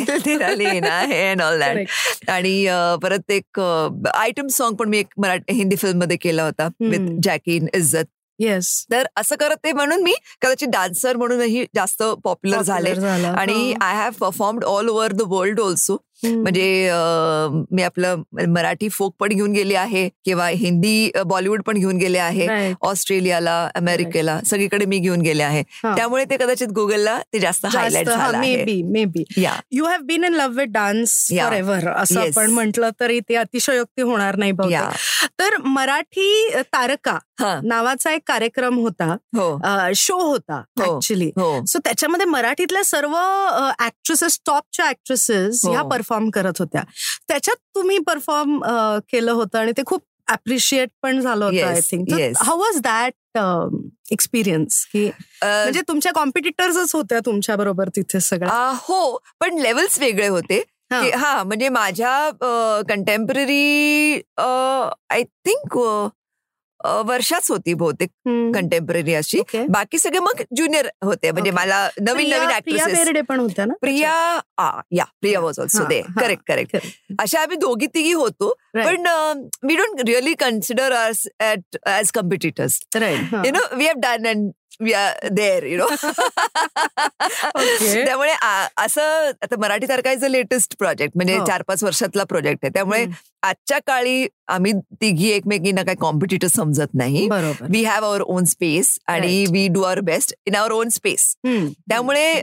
लेना है अँड ऑल दॅट आणि परत एक आयटम सॉन्ग पण मी एक मराठी हिंदी फिल्ममध्ये केला होता विथ जॅकी इज्जत येस तर असं करत ते म्हणून मी कदाचित डान्सर म्हणूनही जास्त पॉप्युलर झाले. आणि I have performed all over the world also म्हणजे मी आपलं मराठी फोक पण घेऊन गेले आहे किंवा हिंदी बॉलिवूड पण घेऊन गेले आहे ऑस्ट्रेलियाला अमेरिकेला सगळीकडे मी घेऊन गेले आहे. त्यामुळे ते कदाचित गुगलला ते जास्त highlight maybe maybe you have been in love with dance forever असं आपण म्हटलं तरी ते अतिशयोक्ती होणार नाही तर मराठी तारका नावाचा एक कार्यक्रम होता. शो हो. होता ऍक्च्युली हो. सो हो. त्याच्यामध्ये मराठीतल्या सर्व ऍक्ट्रेसेस टॉपच्या ऍक्ट्रेसेस ह्या परफॉर्म करत होत्या. त्याच्यात तुम्ही परफॉर्म केलं होतं आणि ते खूप अप्रिशिएट पण झालं होतं I think how was that experience की म्हणजे तुमच्या कॉम्पिटिटर्सच होत्या तुमच्या बरोबर तिथे सगळ्या? हो पण लेवल्स वेगळे होते. हा. म्हणजे माझ्या कंटेम्पररी आय थिंक वर्षाच होती बहुतेक कंटेम्पररी अशी. बाकी सगळे मग ज्युनियर होते. म्हणजे मला नवीन नवीन ऍक्ट्रेस पण होत्या ना? प्रिया या. Priya was also they correct correct अशा आम्ही दोघी तिघी होतो. पण we don't really consider us at as competitors you know we have done and we are there you know त्यामुळे असं आता मराठी तारखाचं लेटेस्ट प्रोजेक्ट म्हणजे हो. चार पाच वर्षातला प्रोजेक्ट आहे. त्यामुळे आजच्या काळी आम्ही तिघी एकमेकींना काही कॉम्पिटिटर समजत नाही. We have our own space आणि we do our best in our own space त्यामुळे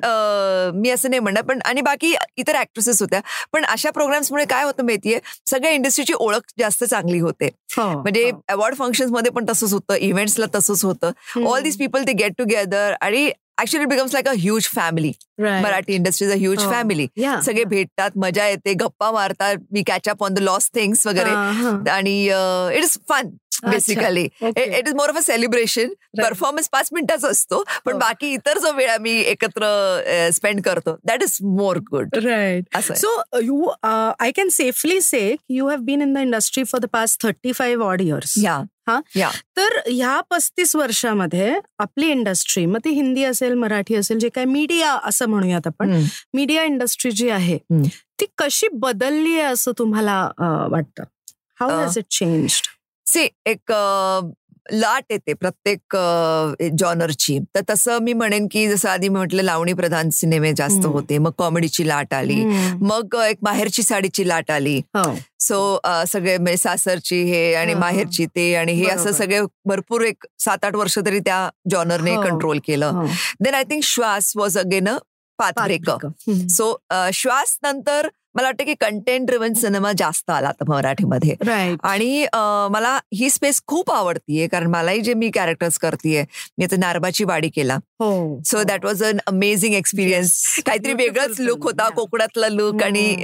मी असं नाही म्हणणार पण आणि बाकी इतर ऍक्ट्रेसेस होत्या. पण अशा प्रोग्राम्समुळे काय होतं माहितीये सगळ्या इंडस्ट्रीची ओळख जास्त चांगली होते. हो, म्हणजे अवॉर्ड हो. फंक्शनमध्ये पण तसंच होतं इव्हेंट्सला तसंच होतं. ऑल दिस पीपल ते गेट टुगेदर आणि actually it becomes like a huge family Marathi industries a huge family सगळे भेटतात मजा येते गप्पा मारतात we catch up on the lost things वगैरे. आणि it is fun basically it is more of a celebration performance पाच मिनिटाचा असतो पण हो. बाकी इतर जो वेळ आम्ही एकत्र स्पेंड करतो that is more good right so you I can safely say you have been in the industry for the past thirty five odd years या हा तर ह्या पस्तीस वर्षामध्ये आपली इंडस्ट्री मग ती हिंदी असेल मराठी असेल जे काय मीडिया असं म्हणूयात आपण मीडिया इंडस्ट्री जी आहे ती कशी बदलली आहे असं तुम्हाला वाटतं? How has it change see एक लाट येते प्रत्येक जॉनरची. तर तसं मी म्हणेन की जसं आधी म्हटलं लावणी प्रधान सिनेमे जास्त होते मग कॉमेडीची लाट आली मग एक माहेरची साडीची लाट आली. सो हो. सगळे म्हणजे सासरची हे आणि माहेरची ते आणि हे असं सगळे भरपूर एक सात आठ वर्ष तरी त्या जॉनरने कंट्रोल केलं. Then I think Shwaas was again path breaker so Shwaas नंतर मला वाटतं की कंटेंट ड्रिव्हन सिनेमा जास्त आला आता मराठीमध्ये. आणि मला ही स्पेस खूप आवडतीये कारण मलाही जे मी कॅरेक्टर्स करतेय मी आता नारबाची वाडी केला. So that was an amazing experience काहीतरी वेगळाच लुक होता कोकणातला लुक आणि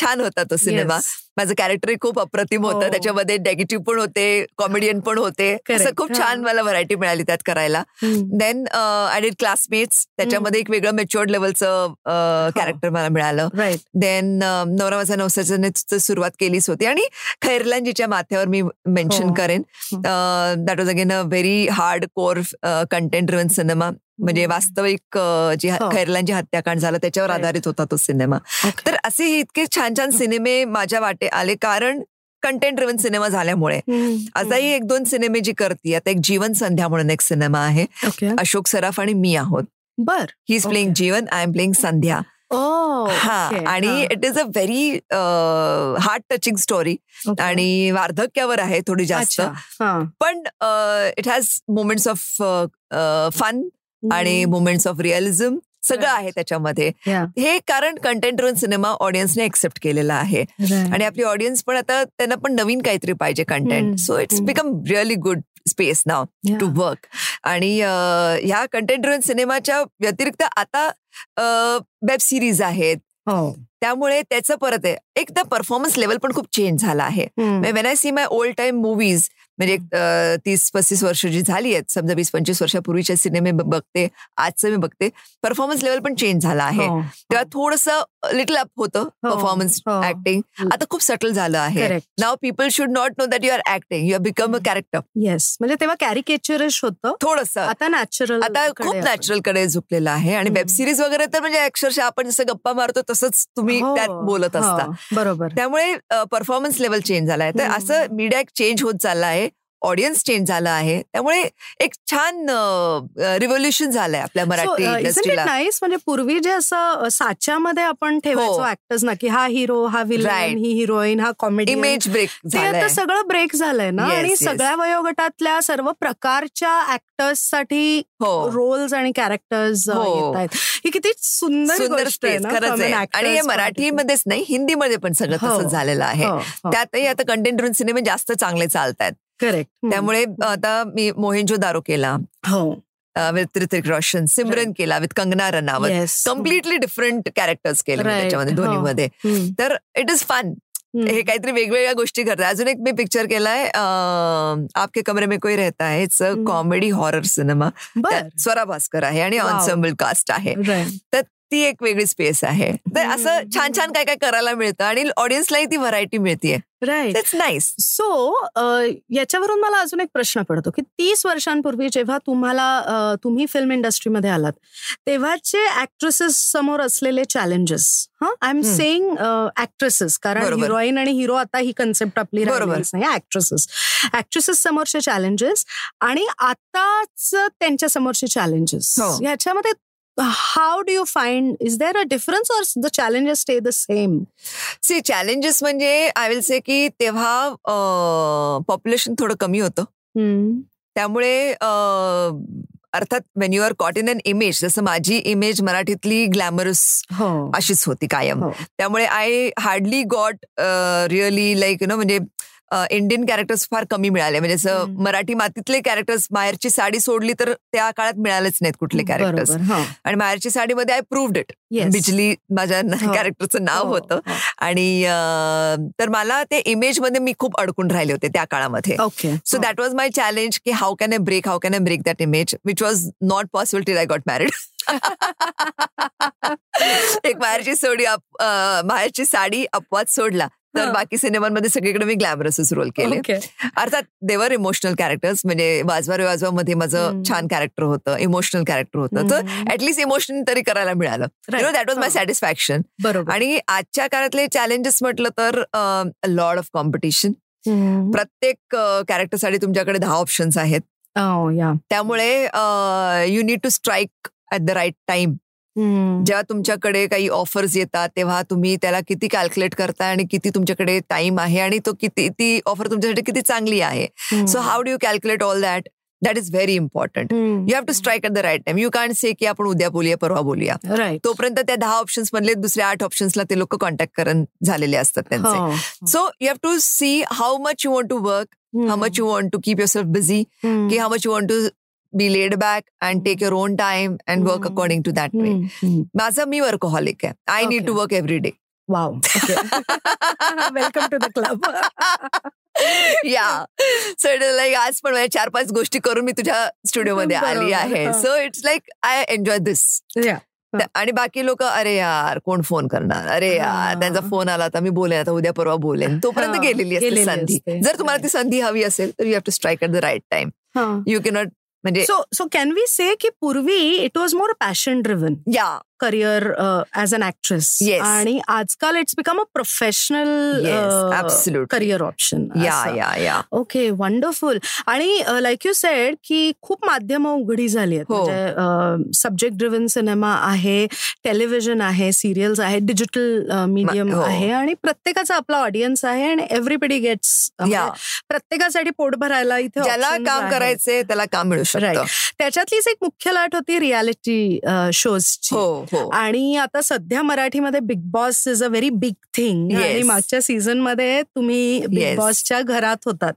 छान होता तो सिनेमा माझं कॅरेक्टर खूप अप्रतिम होतं. हो. त्याच्यामध्ये नेगेटिव्ह पण होते कॉमेडियन पण होते. असं खूप छान मला व्हरायटी मिळाली त्यात करायला. देन आय डिड क्लासमेट्स त्याच्यामध्ये एक वेगळं मेच्युअर्ड लेवलचं कॅरेक्टर मला मिळालं. देन नवरा माझा नवसाच्या सुरुवात केलीच होती. आणि खैरलांजीच्या माथ्यावर मी मेन्शन हो. करेन. That was again a very hardcore content driven cinema म्हणजे वास्तविक जी हो. खैरलांची हत्याकांड झालं त्याच्यावर आधारित होता तो सिनेमा. तर असे इतके छान छान सिनेमे माझ्या वाटे आले कारण कंटेंट ड्रिव्हन सिनेमा झाल्यामुळे. आताही एक दोन सिनेमे जी करते आता एक जीवन संध्या म्हणून एक सिनेमा आहे. अशोक सराफ आणि मी आहोत. बर. He is playing Jeevan I am playing Sandhya. हा आणि it is a very heart touching story आणि वार्धक्यावर आहे थोडी जास्त. पण it has moments of fun आणि मुमेंट्स ऑफ रिअलिझम सगळं आहे त्याच्यामध्ये. हे कारण कंटेंट रोन सिनेमा ऑडियन्सने एक्सेप्ट केलेला आहे. आणि आपली ऑडियन्स पण आता त्यांना पण नवीन काहीतरी पाहिजे content so it's become really good space now to work आणि ह्या कंटेंट ड्रोन सिनेमाच्या व्यतिरिक्त आता वेब सिरीज आहेत. हो. त्यामुळे त्याचं परत आहे. एकदा परफॉर्मन्स लेवल पण खूप चेंज झाला आहे. When I see my old time movies म्हणजे तीस पस्तीस वर्ष जी झाली आहेत समजा वीस पंचवीस वर्षापूर्वीचे सिनेमे बघते आजचं मी बघते परफॉर्मन्स लेवल पण चेंज झाला आहे हो. तेव्हा थोडस लिटल अप होतं परफॉर्मन्स हो. ऍक्टिंग हो. आता खूप सटल झालं आहे. Now people should not know that you are acting you are become a character yes म्हणजे तेव्हा कॅरिकेचरिश होतं. थोडस. आता नॅचरल आता खूप नॅचरलकडे झुकलेलं आहे. आणि वेब सिरीज वगैरे तर म्हणजे अक्षरशः आपण जसं गप्पा मारतो तसंच तुम्ही त्यात बोलत असता. बरोबर. त्यामुळे परफॉर्मन्स लेवल चेंज झालाय तर असं मीडिया चेंज होत चालला आहे. ऑडियन्स चेंज झाला आहे. त्यामुळे एक छान रिव्होल्युशन झालंय आपल्या मराठी इंडस्ट्रीला. नाईस म्हणजे पूर्वी जे असं साच्यामध्ये आपण ठेवायचो ऍक्टर्स ना की हा हिरो हा विलन ही हिरोईन हा कॉमेडी इमेज ब्रेक ते आता सगळं ब्रेक झालंय ना? आणि सगळ्या वयोगटातल्या सर्व प्रकारच्या ऍक्टर्ससाठी रोल्स आणि कॅरेक्टर्स येत आहेत. ही किती सुंदर आहे आणि हे मराठीमध्येच नाही हिंदीमध्ये पण सगळं तसंच झालेलं आहे. त्यातही आता कंटेंट सिनेमे जास्त चांगले चालत आहेत करेक्ट त्यामुळे आता मी मोहिंजो दारो केला हो. विथ ऋतिक रोशन सिमरन केला with Kangana Ranaut completely different characters केले त्याच्यामध्ये हो. दोन्हीमध्ये तर इट इज फन हे. काहीतरी वेगवेगळ्या गोष्टी करतात अजून एक मी पिक्चर केलाय आपके कमरे में कोई रहता है. It's a comedy horror cinema Swara Bhaskar आहे आणि ऑन्सेंबल कास्ट आहे. तर ती एक वेगळी स्पेस आहे. तर असं छान छान काय काय करायला मिळतं आणि ऑडियन्सलाही ती व्हरायटी मिळतीये. राईट इट्स नाईस सो याच्यावरून मला अजून एक प्रश्न पडतो की तीस वर्षांपूर्वी जेव्हा तुम्हाला तुम्ही फिल्म इंडस्ट्रीमध्ये आलात तेव्हाचे ऍक्ट्रेसेस समोर असलेले चॅलेंजेस हा? आय एम सेईंग ऍक्ट्रेसेस कारण हिरोईन आणि हिरो आता ही कन्सेप्ट आपली नाही ऍक्ट्रेसेस ऍक्ट्रेसेस समोरचे चॅलेंजेस आणि आताच त्यांच्या समोरचे चॅलेंजेस ह्याच्यामध्ये how do you find is there a difference or the challenges stay the same see challenges म्हणजे आय विल से की तेव्हा पॉप्युलेशन थोडं कमी होतं. त्यामुळे अर्थात when you are caught in an image जसं माझी इमेज मराठीतली ग्लॅमरस अशीच होती कायम. हो. त्यामुळे I hardly got really like you know म्हणजे इंडियन कॅरेक्टर्स फार कमी मिळाले. म्हणजे असं मराठी मातीतले कॅरेक्टर्स माहेरची साडी सोडली तर त्या काळात मिळालेच नाहीत कुठले कॅरेक्टर्स आणि माहेरची साडीमध्ये आय प्रूव्ड इट बिजली माझ्या कॅरेक्टरचं नाव हो, होतं. हो. आणि तर मला ते इमेजमध्ये मी खूप अडकून राहिले होते त्या काळामध्ये. So that was my challenge की how can I break how can I break that image which was not possible till I got married एक माहेरची सोडी माहेरची साडी अपवाद सोडला. तर बाकी सिनेमांमध्ये सगळीकडे मी ग्लॅमरसच रोल केले. अर्थात देवर इमोशनल कॅरेक्टर्स म्हणजे वाजवा रे वाजवा मध्ये माझं छान कॅरेक्टर होतं इमोशनल कॅरेक्टर होतं. तर ऍटलीस्ट इमोशनल तरी करायला मिळालं. दॅट वॉज माय सॅटिस्फॅक्शन आणि आजच्या काळातले चॅलेंजेस म्हटलं तर लॉर्ड ऑफ कॉम्पिटिशन प्रत्येक कॅरेक्टरसाठी तुमच्याकडे दहा ऑप्शन्स आहेत. Oh, त्यामुळे you need to strike at the right time जेव्हा तुमच्याकडे काही ऑफर्स येतात तेव्हा तुम्ही त्याला किती कॅल्क्युलेट करताय आणि किती तुमच्याकडे टाइम आहे आणि तो किती ती ऑफर तुमच्यासाठी किती चांगली आहे. So how do you calculate all that that is very important you have to strike at the right time you can say की आपण उद्या बोलूया परवा बोलूया. तोपर्यंत त्या दहा ऑप्शन्स मधले दुसऱ्या आठ ऑप्शन्सला ते लोक कॉन्टॅक्ट करून झालेले असतात त्यांचे. So you have to see how much you want to work how much you want to keep yourself busy की how much you want to be laid back and take your own time and work according to that way माझं मी workaholic आहे I need to work every day wow welcome to the club yeah so it like आज पण चार पाच गोष्टी करून मी तुझ्या स्टुडिओमध्ये आली आहे so it's like I enjoy this आणि बाकी लोक अरे यार कोण फोन करणार अरे यार त्यांचा फोन आला आता मी बोलेन आता उद्या परवा बोलेन तोपर्यंत गेलेली असते संधी जर तुम्हाला ती संधी हवी असेल तर you have to strike at the right time you cannot म्हणजे so so can we say की पूर्वी it was more passion driven yeah career as an actress आणि आजकाल it's become a professional career option yeah yeah yeah okay wonderful आणि like you said की खूप माध्यमं उघडी झाली आहेत. म्हणजे सब्जेक्ट ड्रिव्हन सिनेमा आहे टेलिव्हिजन आहे सिरियल्स आहे डिजिटल मीडियम आहे आणि प्रत्येकाचा आपला ऑडियन्स आहे आणि एव्हरीबडी गेट्स प्रत्येकासाठी पोट भरायला इथे ज्याला काम करायचंय त्याला काम मिळू शकतं. त्याच्यातलीच एक मुख्य लाट होती रियालिटी शोजची हो. आणि आता सध्या मराठीमध्ये Bigg Boss is a very big thing आणि मागच्या सीझनमध्ये तुम्ही बिग बॉसच्या घरात होतात.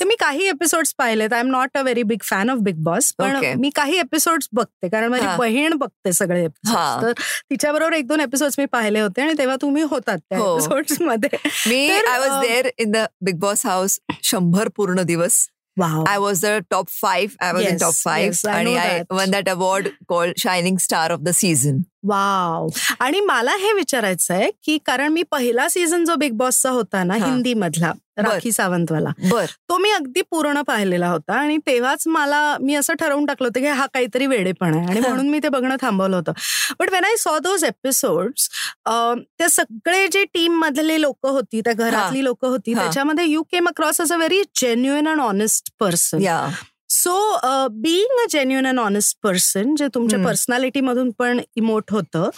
तर मी काही एपिसोड पाहिलेत. I am not a very big fan of Bigg Boss पण मी काही एपिसोड बघते. कारण माझी बहीण बघते सगळे एपिसोड तर तिच्याबरोबर एक दोन एपिसोड मी पाहिले होते आणि तेव्हा तुम्ही होतात त्या एपिसोड हो. मध्ये. मी I was there in the Bigg Boss house शंभर पूर्ण दिवस. Wow. I was the top five. I was yes, in top five. Yes, I and I that. won that award called Shining Star of the Season. Wow आणि मला हे विचारायचं आहे की कारण मी पहिला सीझन जो बिग बॉसचा होता ना हिंदी मधला राखी सावंतवाला. बर. तो मी अगदी पूर्ण पाहिलेला होता आणि तेव्हाच मला मी असं ठरवून टाकलं होतं की हा काहीतरी वेडेपण आहे आणि म्हणून मी ते बघणं थांबवलं होतं. But when I saw those episodes ते सगळे जे टीम मधले लोक होती त्या घरातली लोक होती त्याच्यामध्ये you came across a very genuine and honest person so being a genuine and honest person जे तुमच्या पर्सनॅलिटी मधून पण इमोट होतं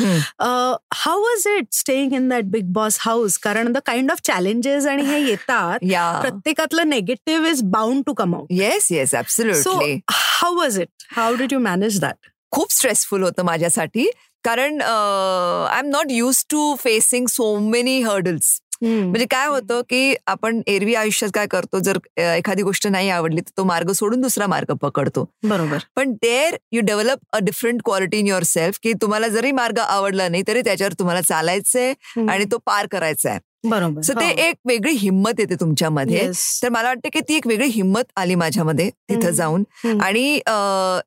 how was it staying in that Bigg Boss house कारण द काइंड ऑफ चॅलेंजेस आणि हे येतात प्रत्येकातलं negative is bound to come out yes yes so how was it how did you manage that खूप stressful होतं माझ्यासाठी कारण I am not use to facing so many hurdles म्हणजे काय होतं की आपण एरवी आयुष्यात काय करतो जर एखादी गोष्ट नाही आवडली तर तो मार्ग सोडून दुसरा मार्ग पकडतो. बरोबर. पण there you develop a different quality in yourself की तुम्हाला जरी मार्ग आवडला नाही तरी त्याच्यावर तुम्हाला चालायचंय आणि तो पार करायचा आहे बरोबर. सो ते हो. एक वेगळी हिंमत येते तुमच्यामध्ये. तर मला वाटतं की ती एक वेगळी हिंमत आली माझ्यामध्ये तिथं जाऊन. आणि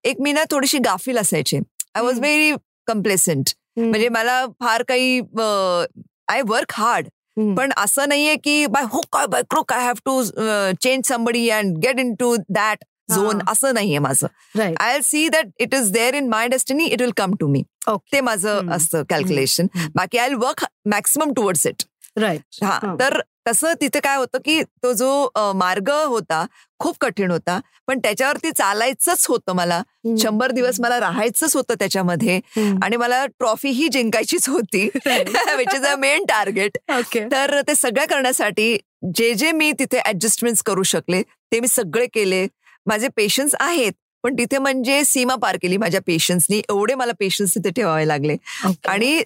एक मी ना थोडीशी गाफील असायचे. आय वॉज व्हेरी कम्प्लेसंट म्हणजे मला फार काही आय वर्क हार्ड पण असं नाहीये की by hook or by crook I have to change somebody and get into that zone असं नाहीये माझं. I see that it is there in my destiny it will come to me ते माझं असतं कॅल्क्युलेशन बाकी I work maximum towards it right हा. तर तसं तिथे काय होतं की तो जो मार्ग होता खूप कठीण होता. पण त्याच्यावरती चालायचंच होतं मला. शंभर दिवस मला राहायचंच होतं त्याच्यामध्ये आणि मला ट्रॉफी ही जिंकायचीच होती. Which is a main target तर ते सगळं करण्यासाठी जे जे मी तिथे ऍडजस्टमेंट करू शकले ते मी सगळे केले. माझे पेशन्स आहेत पण तिथे म्हणजे सीमा पार केली माझ्या पेशन्सनी एवढे मला पेशन्स तिथे ठेवावे लागले. आणि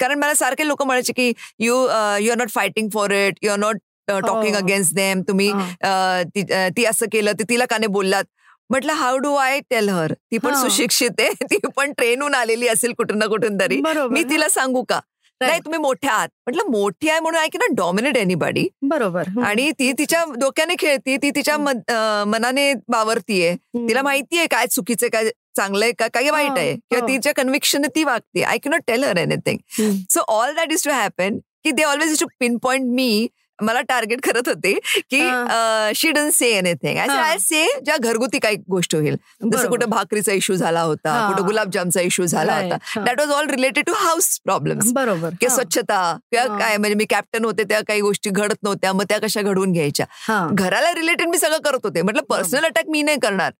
कारण मला सारखे लोक म्हणायचे की you you are not fighting for it you are not talking against them तुम्ही ती असं केलं ते तिला काने बोललात? म्हटलं how do I tell her ती पण सुशिक्षित आहे. ती पण ट्रेनहून आलेली असेल कुठून ना कुठून तरी. मी तिला सांगू का? नाही तुम्ही मोठ्या आहात. म्हटलं मोठी आहे म्हणून ऐकी ना डॉमिनेट एनीबॉडी. बरोबर. आणि ती तिच्या डोक्याने खेळती ती तिच्या मनाने बावरतीये तिला माहितीये काय चुकीचं काय चांगलंय का? काही वाईट आहे. किंवा तिच्या कन्व्हिक्शन ती वागते. I cannot tell her anything so all that is to happen की they always to pinpoint me मला टार्गेट करत होते की she done say anything I say ज्या घरगुती काही गोष्ट होईल. जसं कुठं भाकरीचा इश्यू झाला होता कुठं गुलाबजामचा इश्यू झाला होता. That was all related to house problem बरोबर. की स्वच्छता किंवा काय म्हणजे मी कॅप्टन होते त्या काही गोष्टी घडत नव्हत्या. मग त्या कशा घडवून घ्यायच्या? घराला रिलेटेड मी सगळं करत होते. म्हटलं पर्सनल अटॅक मी नाही करणार.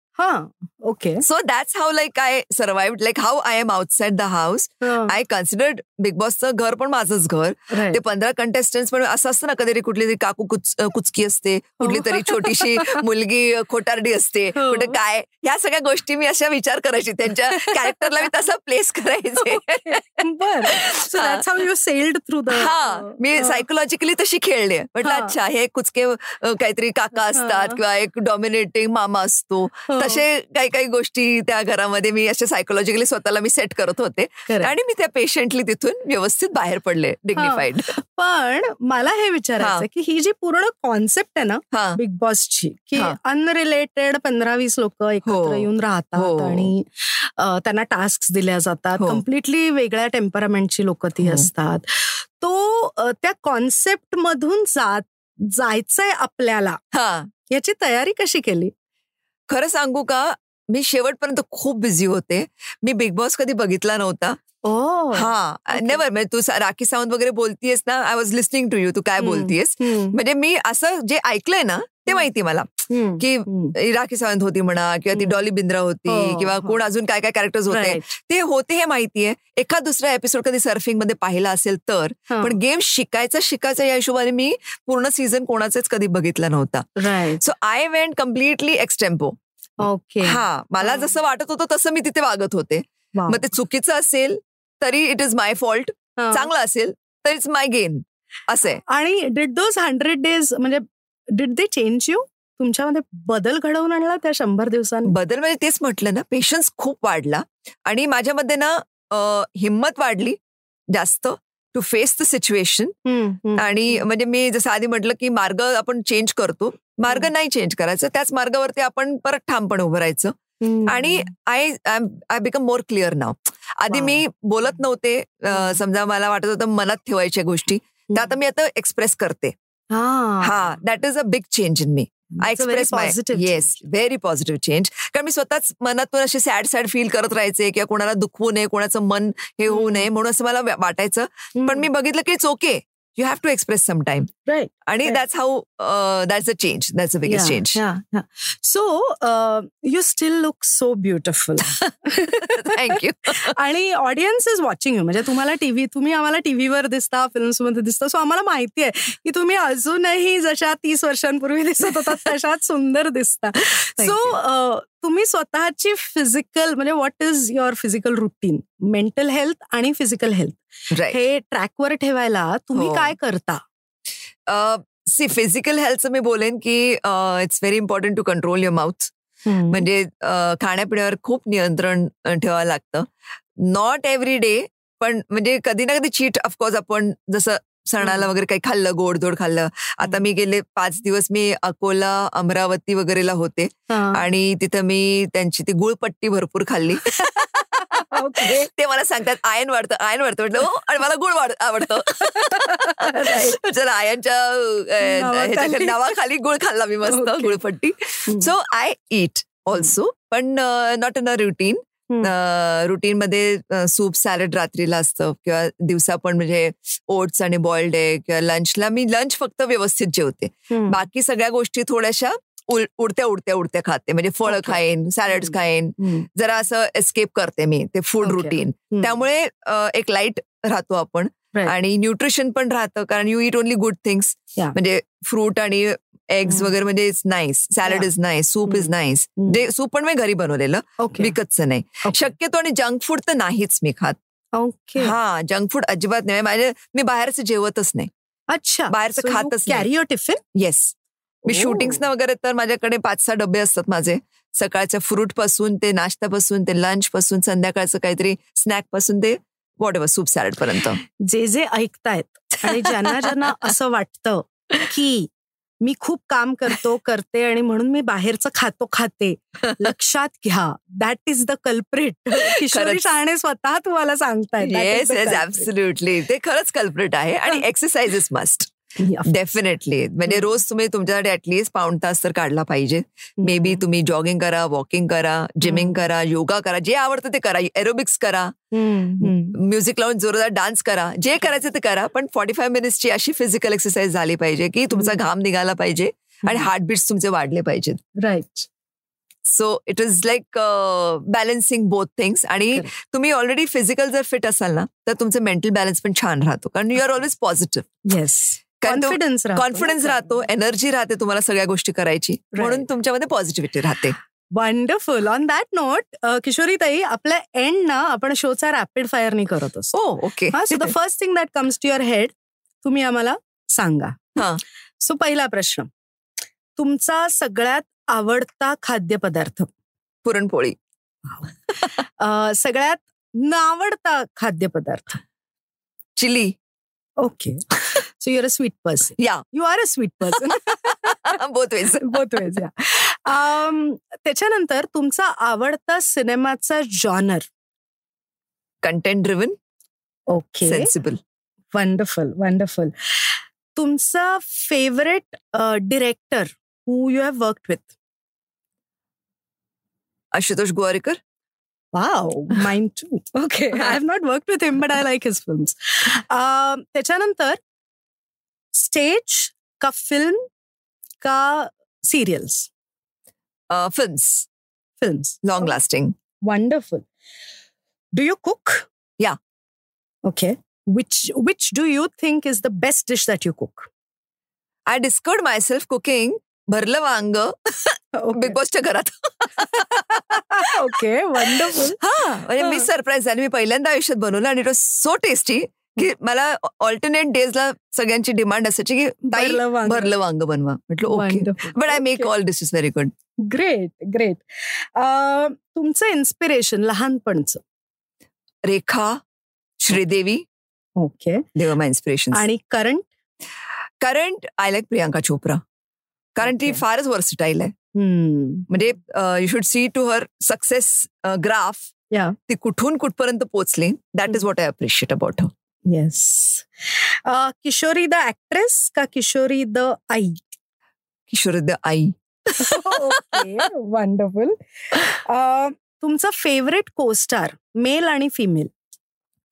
Okay. So that's how like I survive like how I am outside the house I considered Bigg बॉसचं घर पण माझंच घर. ते पंधरा कंटेस्टंट पण असं असतं ना कधी कुठली तरी काकू कुचकी असते कुठली तरी छोटीशी मुलगी खोटारडी असते कुठे काय. ह्या सगळ्या गोष्टी मी अशा विचार करायची त्यांच्या कॅरेक्टरला मी तसा प्लेस करायचे. थ्रू द हा. मी सायकोलॉजिकली तशी खेळले. म्हटलं अच्छा हे कुचके काहीतरी काका असतात किंवा एक डॉमिनेटिंग मामा असतो. तसे काही काही गोष्टी त्या घरामध्ये मी असे सायकोलॉजिकली स्वतःला मी सेट करत होते. आणि मी त्या पेशंटली तिथून व्यवस्थित बाहेर पडले डिग्निफाईड पण मला हे विचारायचं की ही जी पूर्ण कॉन्सेप्ट आहे ना बिग बॉसची की अनरिलेटेड पंधरा वीस लोक एकत्र हो. येऊन राहतात हो. आणि त्यांना टास्क दिल्या जातात. कम्प्लिटली हो. वेगळ्या टेम्परामेंटची लोक ती असतात. तो त्या कॉन्सेप्ट मधून जायचंय आपल्याला याची तयारी कशी केली? खरं सांगू का मी शेवटपर्यंत खूप बिझी होते. मी बिग बॉस कधी बघितला नव्हता. हा नेवर म्हणजे तू राखी सावंत वगैरे बोलतीयस ना I was listening to you तू काय बोलतीयस. म्हणजे मी असं जे ऐकलंय ना ते माहिती मला. की राखी सावंत होती म्हणा किंवा ती डॉली बिंद्रा होती हो, किंवा हो. कोण अजून काय काय कॅरेक्टर्स होते ते होते हे माहितीये. एखाद दुसरा एपिसोड कधी सर्फिंगमध्ये पाहिला असेल तर पण गेम शिकायचं शिकायचं या हिशोबाने मी पूर्ण सीझन कोणाचेच कधी बघितला नव्हता. So I went completely extempore okay हा मला जसं वाटत होतं तसं मी तिथे वागत होते. मग ते चुकीचं असेल तरी इट इज माय फॉल्ट चांगलं असेल तर इट्स माय गेन असे आणि डिड दोज हंड्रेड डेज म्हणजे डिड दे चेंज यू तुमच्यामध्ये बदल घडवून आणला त्या शंभर दिवसांनी? बदल म्हणजे तेच म्हटलं ना पेशन्स खूप वाढला. आणि माझ्यामध्ये ना हिंमत वाढली जास्त टू फेस द सिच्युएशन आणि म्हणजे मी जसं आधी म्हटलं की मार्ग आपण चेंज करतो. मार्ग नाही चेंज करायचं. त्याच मार्गावरती आपण परत ठामपणे उभं राहायचं. आणि I I become more clear now आधी मी बोलत नव्हते समजा मला वाटत होतं मनात ठेवायच्या गोष्टी. त्या आता मी आता एक्सप्रेस करते. हा. That is a big change in me I express my yes very positive change कारण मी स्वतःच मनातून असे सॅड सॅड फील करत राहायचे किंवा कोणाला दुखवू नये कोणाचं मन हे होऊ नये म्हणून असं मला वाटायचं. पण मी बघितलं की it's okay you have to express sometime right. and right. that's how uh, that's a change. That's the biggest yeah, change. yeah, yeah. so uh, you still look so beautiful. Thank you. आणि audience is watching you म्हणजे तुम्हाला TV तुम्ही आम्हाला टीव्हीवर दिसता फिल्म्समध्ये दिसता. So आम्हाला माहिती आहे की तुम्ही अजूनही जशा तीस वर्षांपूर्वी दिसत होता तशाच सुंदर दिसता. सो तुम्ही स्वतःची फिजिकल म्हणजे what is your physical routine mental health and physical health हे ट्रॅकवर ठेवायला तुम्ही हो. काय करता? सी फिजिकल हेल्थचं मी बोलेन की it's very important to control your mouth म्हणजे खाण्यापिण्यावर खूप नियंत्रण ठेवावं लागतं. नॉट एव्हरी डे पण म्हणजे कधी ना कधी चीट ऑफकोर्स आपण जसं सणाला वगैरे काही खाल्लं गोडधोड खाल्लं. आता मी गेले पाच दिवस मी अकोला अमरावती वगैरेला होते आणि तिथं मी त्यांची ती गुळपट्टी भरपूर खाल्ली. ते मला सांगतात आयन वाढतं आयन वाढतं. म्हटलं हो आणि मला गुळ वाढ आवडतं. चला आयनच्या नावाखाली. गुळ खाल्ला मी मस्त गुळपट्टी. सो आय इट ऑल्सो पण not in a routine routine मध्ये सूप सॅलड रात्रीला असतं किंवा दिवसा पण म्हणजे ओट्स आणि बॉइल्ड एग किंवा लंचला मी लंच फक्त व्यवस्थित जेवते. बाकी सगळ्या गोष्टी थोड्याशा उडत्या उडत्या उडत्या खाते. म्हणजे फळ खाईन सॅलड्स खाईन जरा असं एस्केप करते मी ते फूड रुटीन. त्यामुळे एक लाइट राहतो आपण आणि न्यूट्रिशन पण राहतं कारण you eat only good things. म्हणजे फ्रूट आणि एग्स वगैरे म्हणजे it's nice salad is nice soup is nice. जे सूप पण मी घरी बनवलेलं विकतचं नाही. शक्यतो आणि जंक फूड तर नाहीच मी खात. हा जंक फूड अजिबात नाही. माझे मी बाहेरचं जेवतच नाही. अच्छा. बाहेरचं खातच कॅरी टिफिन येस मी शूटिंग्स ना वगैरे तर माझ्याकडे पाच सहा डबे असतात माझे. सकाळच्या फ्रूटपासून ते नाश्त्यापासून ते लंच पासून संध्याकाळचं काहीतरी स्नॅकपासून ते वॉट एव्हर सूप सॅलड पर्यंत. जे जे ऐकतायत आणि ज्यांना ज्यांना असं वाटतं की मी खूप काम करतो करते आणि म्हणून मी बाहेरचं खातो खाते. लक्षात घ्या that is the culprit Kishori Shahane स्वतः तुम्हाला सांगतायत. येस येस ऍब्सोल्युटली ते खरंच कल्प्रिट आहे आणि एक्सरसाइजेस मस्ट डेफिनेटली म्हणजे रोज तुम्ही तुमच्यासाठी ऍटलिस्ट पाऊण तास तर काढला पाहिजे. मे बी तुम्ही जॉगिंग करा वॉकिंग करा जिमिंग करा योगा करा जे आवडतं ते करा एरोबिक्स करा. म्युझिक लावून जोरदार डान्स करा. जे करायचं ते करा पण फॉर्टी फाय मिनिट्सची अशी फिजिकल एक्सरसाइज झाली पाहिजे की तुमचा घाम निघाला पाहिजे आणि हार्टबीट्स तुमचे वाढले पाहिजेत. Right so it is like balancing both things आणि तुम्ही ऑलरेडी फिजिकल जर फिट असाल ना तर तुमचं मेंटल बॅलन्स पण छान राहतो. कारण you are always positive yes confidence confidence राहतो एनर्जी राहते तुम्हाला सगळ्या गोष्टी करायची. म्हणून तुमच्यामध्ये पॉझिटिव्हिटी राहते. Wonderful on that note Kishori tai आपल्या एंड ना आपण शोचा रॅपिड फायरनी करत असतो. Okay so the first thing that comes to your head तुम्ही आम्हाला सांगा. सो पहिला प्रश्न. तुमचा सगळ्यात आवडता खाद्यपदार्थ? पुरणपोळी. सगळ्यात नावडता खाद्यपदार्थ? Chilli. Okay so your a sweet person yeah you are a sweet person both veg both veg yeah त्याच्यानंतर तुमचा आवडता सिनेमाचा genre content driven okay sensible wonderful wonderful तुमचा favourite director who you have work with Ashutosh Gowariker. Wow mind too okay I have not work with him but I like his films त्याच्यानंतर stage का film का serials? Films films long lasting wonderful do you cook yeah okay which which do you think is the best dish that you cook? I discovered myself cooking भरलं वांग big बॉसच्या घरात. Okay wonderful हा म्हणजे मी surprise झाली. मी पहिल्यांदा आयुष्यात बनवलं आणि इट वॉज सो टेस्टी की मला ऑल्टरनेट डेजला सगळ्यांची डिमांड असायची की ताई भरलं वांग. बनवा. म्हटलं okay. But I make all this is very good great great तुमचं इन्स्पिरेशन लहानपणचं? रेखा श्रीदेवी. ओके देवा माय इन्स्पिरेशन आणि current current I like Priyanka Chopra कारण ती फारच वर्सिटाईल आहे. म्हणजे you should see to her success graph ती कुठून कुठपर्यंत पोहोचली that is what I appreciate about her yes Kishori the actress का किशोरी द आई किशोरी द आई वंडरफुल तुमचा फेवरेट को स्टार मेल आणि female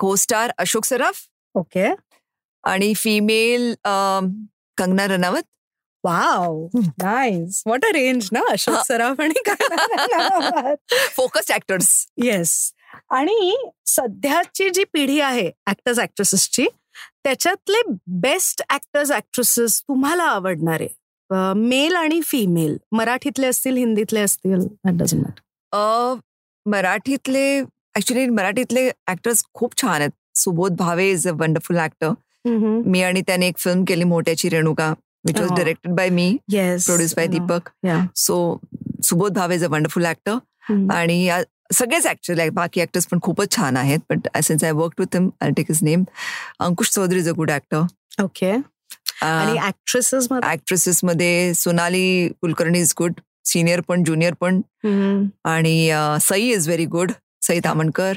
costar Ashok Saraf okay आणि female Kangana Ranaut wow nice what a range ना अशोक सराफ आणि फोकस ऍक्टर्स येस आणि सध्याची जी पिढी आहे ऍक्टर्स ऍक्ट्रेसेसची त्याच्यातले बेस्ट ऍक्टर्स ऍक्ट्रेसेस तुम्हाला आवडणारे मेल आणि फिमेल मराठीतले असतील हिंदीतले असतील मराठीतले ऍक्च्युली मराठीतले ऍक्टर्स खूप छान आहेत. Subodh Bhave is a wonderful actor मी आणि त्याने एक फिल्म केली मोठ्याची Renuka which was directed by me produce by Deepak so Subodh Bhave is a wonderful actor आणि सगळेच ऍक्टर बाकी ऍक्टर्स पण खूपच छान आहेत but since I work with him I take his name Ankush Chaudhari is a good actor okay आणि actresses actresses मध्ये Sonali Kulkarni is good senior पण ज्युनियर पण. आणि Sai is very good Sai Tamhankar.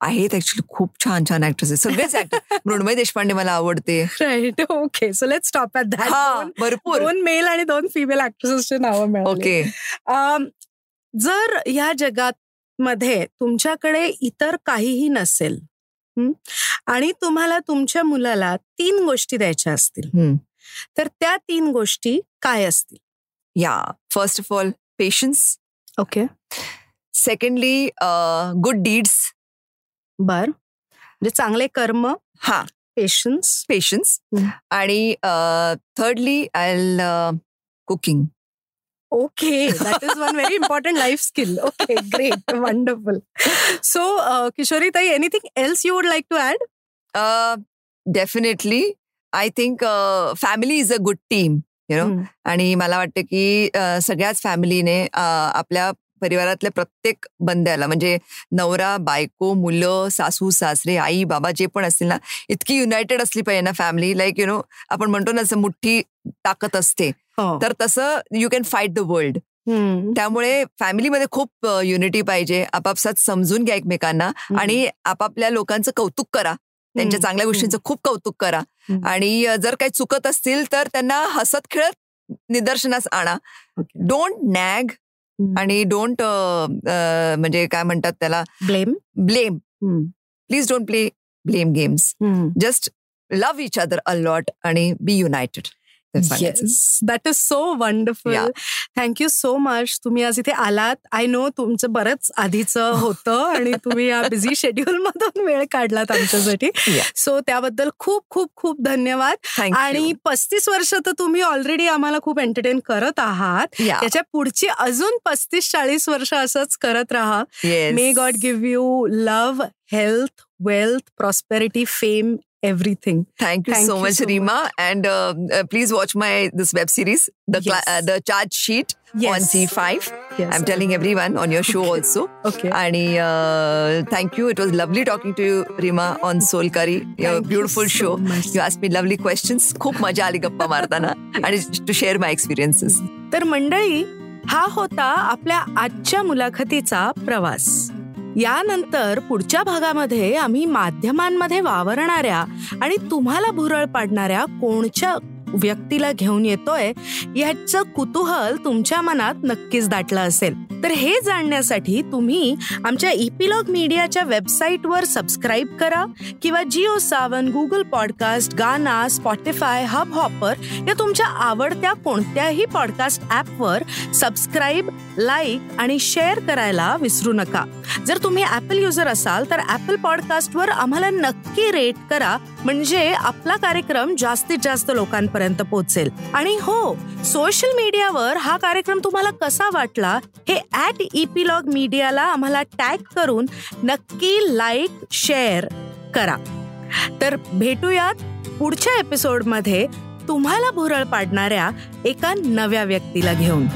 आहेत actually खूप छान छान actress सगळेच ऍक्टर मृण्मय देशपांडे मला आवडते. Right okay so let stop at that भरपूर. दोन मेल आणि दोन फिमेल ऍक्ट्रेसेसचे नावं मिळाली. ओके जर ह्या जगात मध्ये तुमच्याकडे इतर काहीही नसेल आणि तुम्हाला तुमच्या मुलाला तीन गोष्टी द्यायच्या असतील तर त्या तीन गोष्टी काय असतील? Yeah first of all patience okay secondly good deeds बर. म्हणजे चांगले कर्म हा. पेशन्स पेशन्स आणि thirdly I cooking okay that is one very important life skill okay great wonderful so Kishori tai anything else you would like to add definitely I think family is a good team you know आणि मला वाटतं की सगळ्याच फॅमिलीने आपल्या परिवारातल्या प्रत्येक बंद्याला म्हणजे नवरा बायको मुलं सासू सासरे आई बाबा जे पण असतील ना इतकी युनायटेड असली पाहिजे ना फॅमिली लाईक यु नो आपण म्हणतो ना असं मुठ्ठी ताकद असते हो. तर तसं you can fight the world. त्यामुळे फॅमिलीमध्ये खूप युनिटी पाहिजे आपापसात समजून घ्या एकमेकांना आणि आपापल्या लोकांचं कौतुक करा त्यांच्या चांगल्या गोष्टींचं खूप कौतुक करा. आणि जर काही चुकत असतील तर त्यांना हसत खेळत निदर्शनास आणा. Don't nag. आणि डोंट म्हणजे काय म्हणतात त्याला? Blame blame. Please don't play blame games. Just love each other a lot आणि be united yes that is so wonderful. Thank you so much तुम्ही आज इथे आलात. आय नो तुमचं बरंच आधीचं होतं आणि तुम्ही या बिझी शेड्यूल मधून वेळ काढलात आमच्यासाठी. सो त्याबद्दल खूप खूप खूप धन्यवाद. आणि पस्तीस वर्ष तर तुम्ही ऑलरेडी आम्हाला खूप एंटरटेन करत आहात. त्याच्या पुढची अजून पस्तीस चाळीस वर्ष असंच करत राहा. May God give you love health wealth prosperity fame everything Thank you Thank so you much, so Rima. And uh, uh, please watch my this web series, the Yes. uh, the charge sheet on Yes. C5. I'm telling everyone on your show also. Okay And uh, thank you. It was lovely talking to you, Rima, on Soul Curry. Your Thank you beautiful so show. much. You asked me lovely questions. खूप मजा आली गप्पा मारताना आणि to share my experiences. तर मंडळी हा होता आपल्या आजच्या मुलाखतीचा प्रवास यानंतर पुढच्या भागामध्ये आम्ही माध्यमांमध्ये वावरणाऱ्या आणि तुम्हाला भुरळ पाडणाऱ्या कोणच्या व्यक्तीला घेऊन येतोय याचं कुतूहल तुमच्या मनात नक्कीच दाटलं असेल. तर हे जाणण्यासाठी तुम्ही आमच्या इपिलॉग मीडियाच्या वेबसाईटवर सबस्क्राईब करा किंवा Jio Saavn Google podcast Gaana Spotify Hubhopper या तुमच्या आवडत्या कोणत्याही पॉडकास्ट ॲपवर सबस्क्राईब लाईक आणि शेअर करायला विसरू नका. जर तुम्ही ॲपल युजर असाल तर ॲपल पॉडकास्टवर आम्हाला नक्की रेट करा. म्हणजे आपला कार्यक्रम जास्तीत जास्त लोकांपर्यंत पोहोचेल. आणि हो सोशल मीडियावर हा कार्यक्रम तुम्हाला कसा वाटला हे ऍट इपिलॉग मीडियाला आम्हाला टॅग करून नक्की लाईक शेअर करा. तर भेटूयात पुढच्या एपिसोडमध्ये तुम्हाला भुरळ पाडणाऱ्या एका नव्या व्यक्तीला घेऊन.